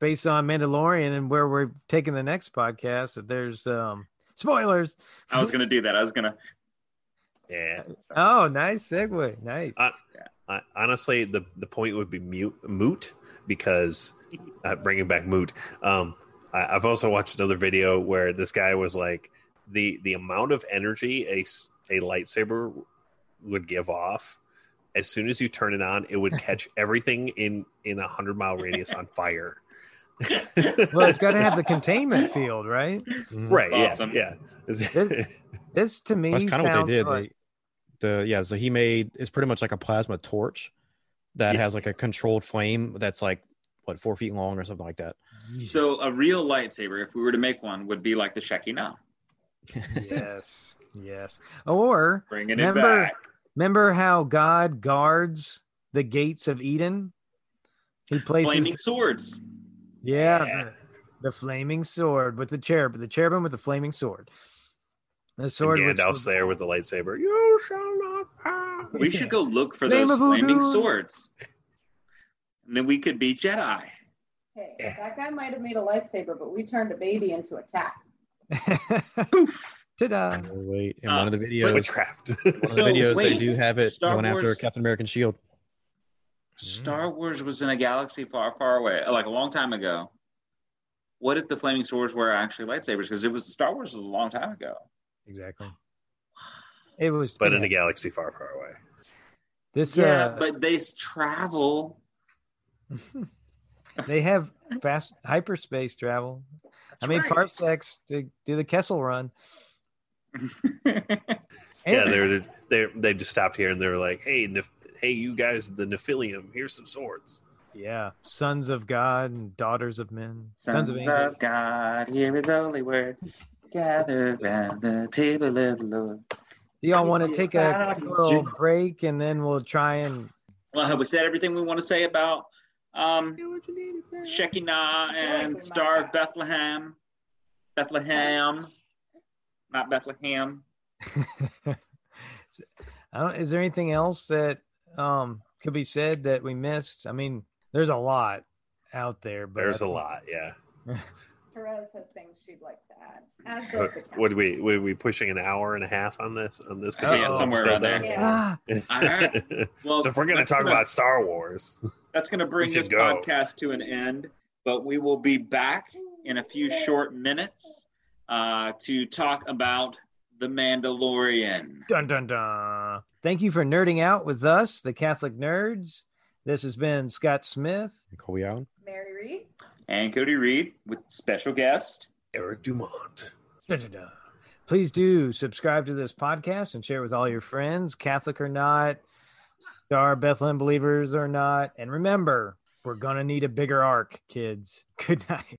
based on Mandalorian and where we're taking the next podcast that there's um spoilers. I was going to do that. I was going to. Yeah. Oh, nice segue. Nice. I, honestly, the the point would be mute, moot because uh, bringing back moot. Um, I, I've also watched another video where this guy was like, the the amount of energy a a lightsaber would give off. As soon as you turn it on, it would catch everything in in a hundred mile radius on fire. well, it's got to have the containment field, right? Mm-hmm. right? Awesome. Yeah, yeah. It- This to me That's kind of what they did. like- the yeah, so he made it's pretty much like a plasma torch that Yeah. has like a controlled flame that's like what four feet long or something like that. So a real lightsaber, if we were to make one, would be like the Shekinah. yes, yes. Or Bringing Remember- it back. Remember how God guards the gates of Eden? He places Flaming swords. Yeah, Yeah. The, the flaming sword with the cherub, the cherubim with the flaming sword. The sword. which Gandalf's was- there with the lightsaber. You shall not pass. We should go look for Flame those flaming swords. And then we could be Jedi. Hey, that guy might have made a lightsaber, but we turned a baby into a cat. Ta-da! Wait, in Uh, one of the videos, Witchcraft. one of the So, videos they do have it Star going after Wars- Captain American shield. Star Wars was in a galaxy far, far away, like a long time ago. What if the flaming swords were actually lightsabers? Because it was Star Wars was a long time ago. Exactly. It was, but in a galaxy far, far away. this. yeah, uh, but they travel. they have fast hyperspace travel. I mean, right. parsecs to do the Kessel Run. Yeah, they're they they just stopped here and they're like, "Hey, Neph- hey, you guys, the Nephilim, here's some swords." yeah, sons of God and daughters of men, Sons of of. God, hear his holy word. Gather round the table of the Lord. Do y'all want to take a little break and then we'll try and Well, have we said everything we want to say about um, Shekinah and Star of have. Bethlehem? Bethlehem, not Bethlehem. I don't, is there anything else that um could be said that we missed? I mean, there's a lot out there, but There's I a think- lot, yeah. Perez has things she'd like to add, as does What, the cat. would we would we pushing an hour and a half on this on this Yeah, somewhere around there. Yeah. Ah, Alright. Well, so if we're gonna talk gonna- about Star Wars, That's going to bring this go. podcast to an end, but we will be back in a few short minutes uh, to talk about The Mandalorian. dun dun dun. Thank you for nerding out with us, the Catholic nerds. This has been Scott Smith. Colby Allen. Mary Reed. And Cody Reed with special guest. Eric Dumont. Dun, dun, dun. Please do subscribe to this podcast and share it with all your friends, Catholic or not, Star Bethlehem believers or not. And remember, we're going to need a bigger ark, kids. Good night.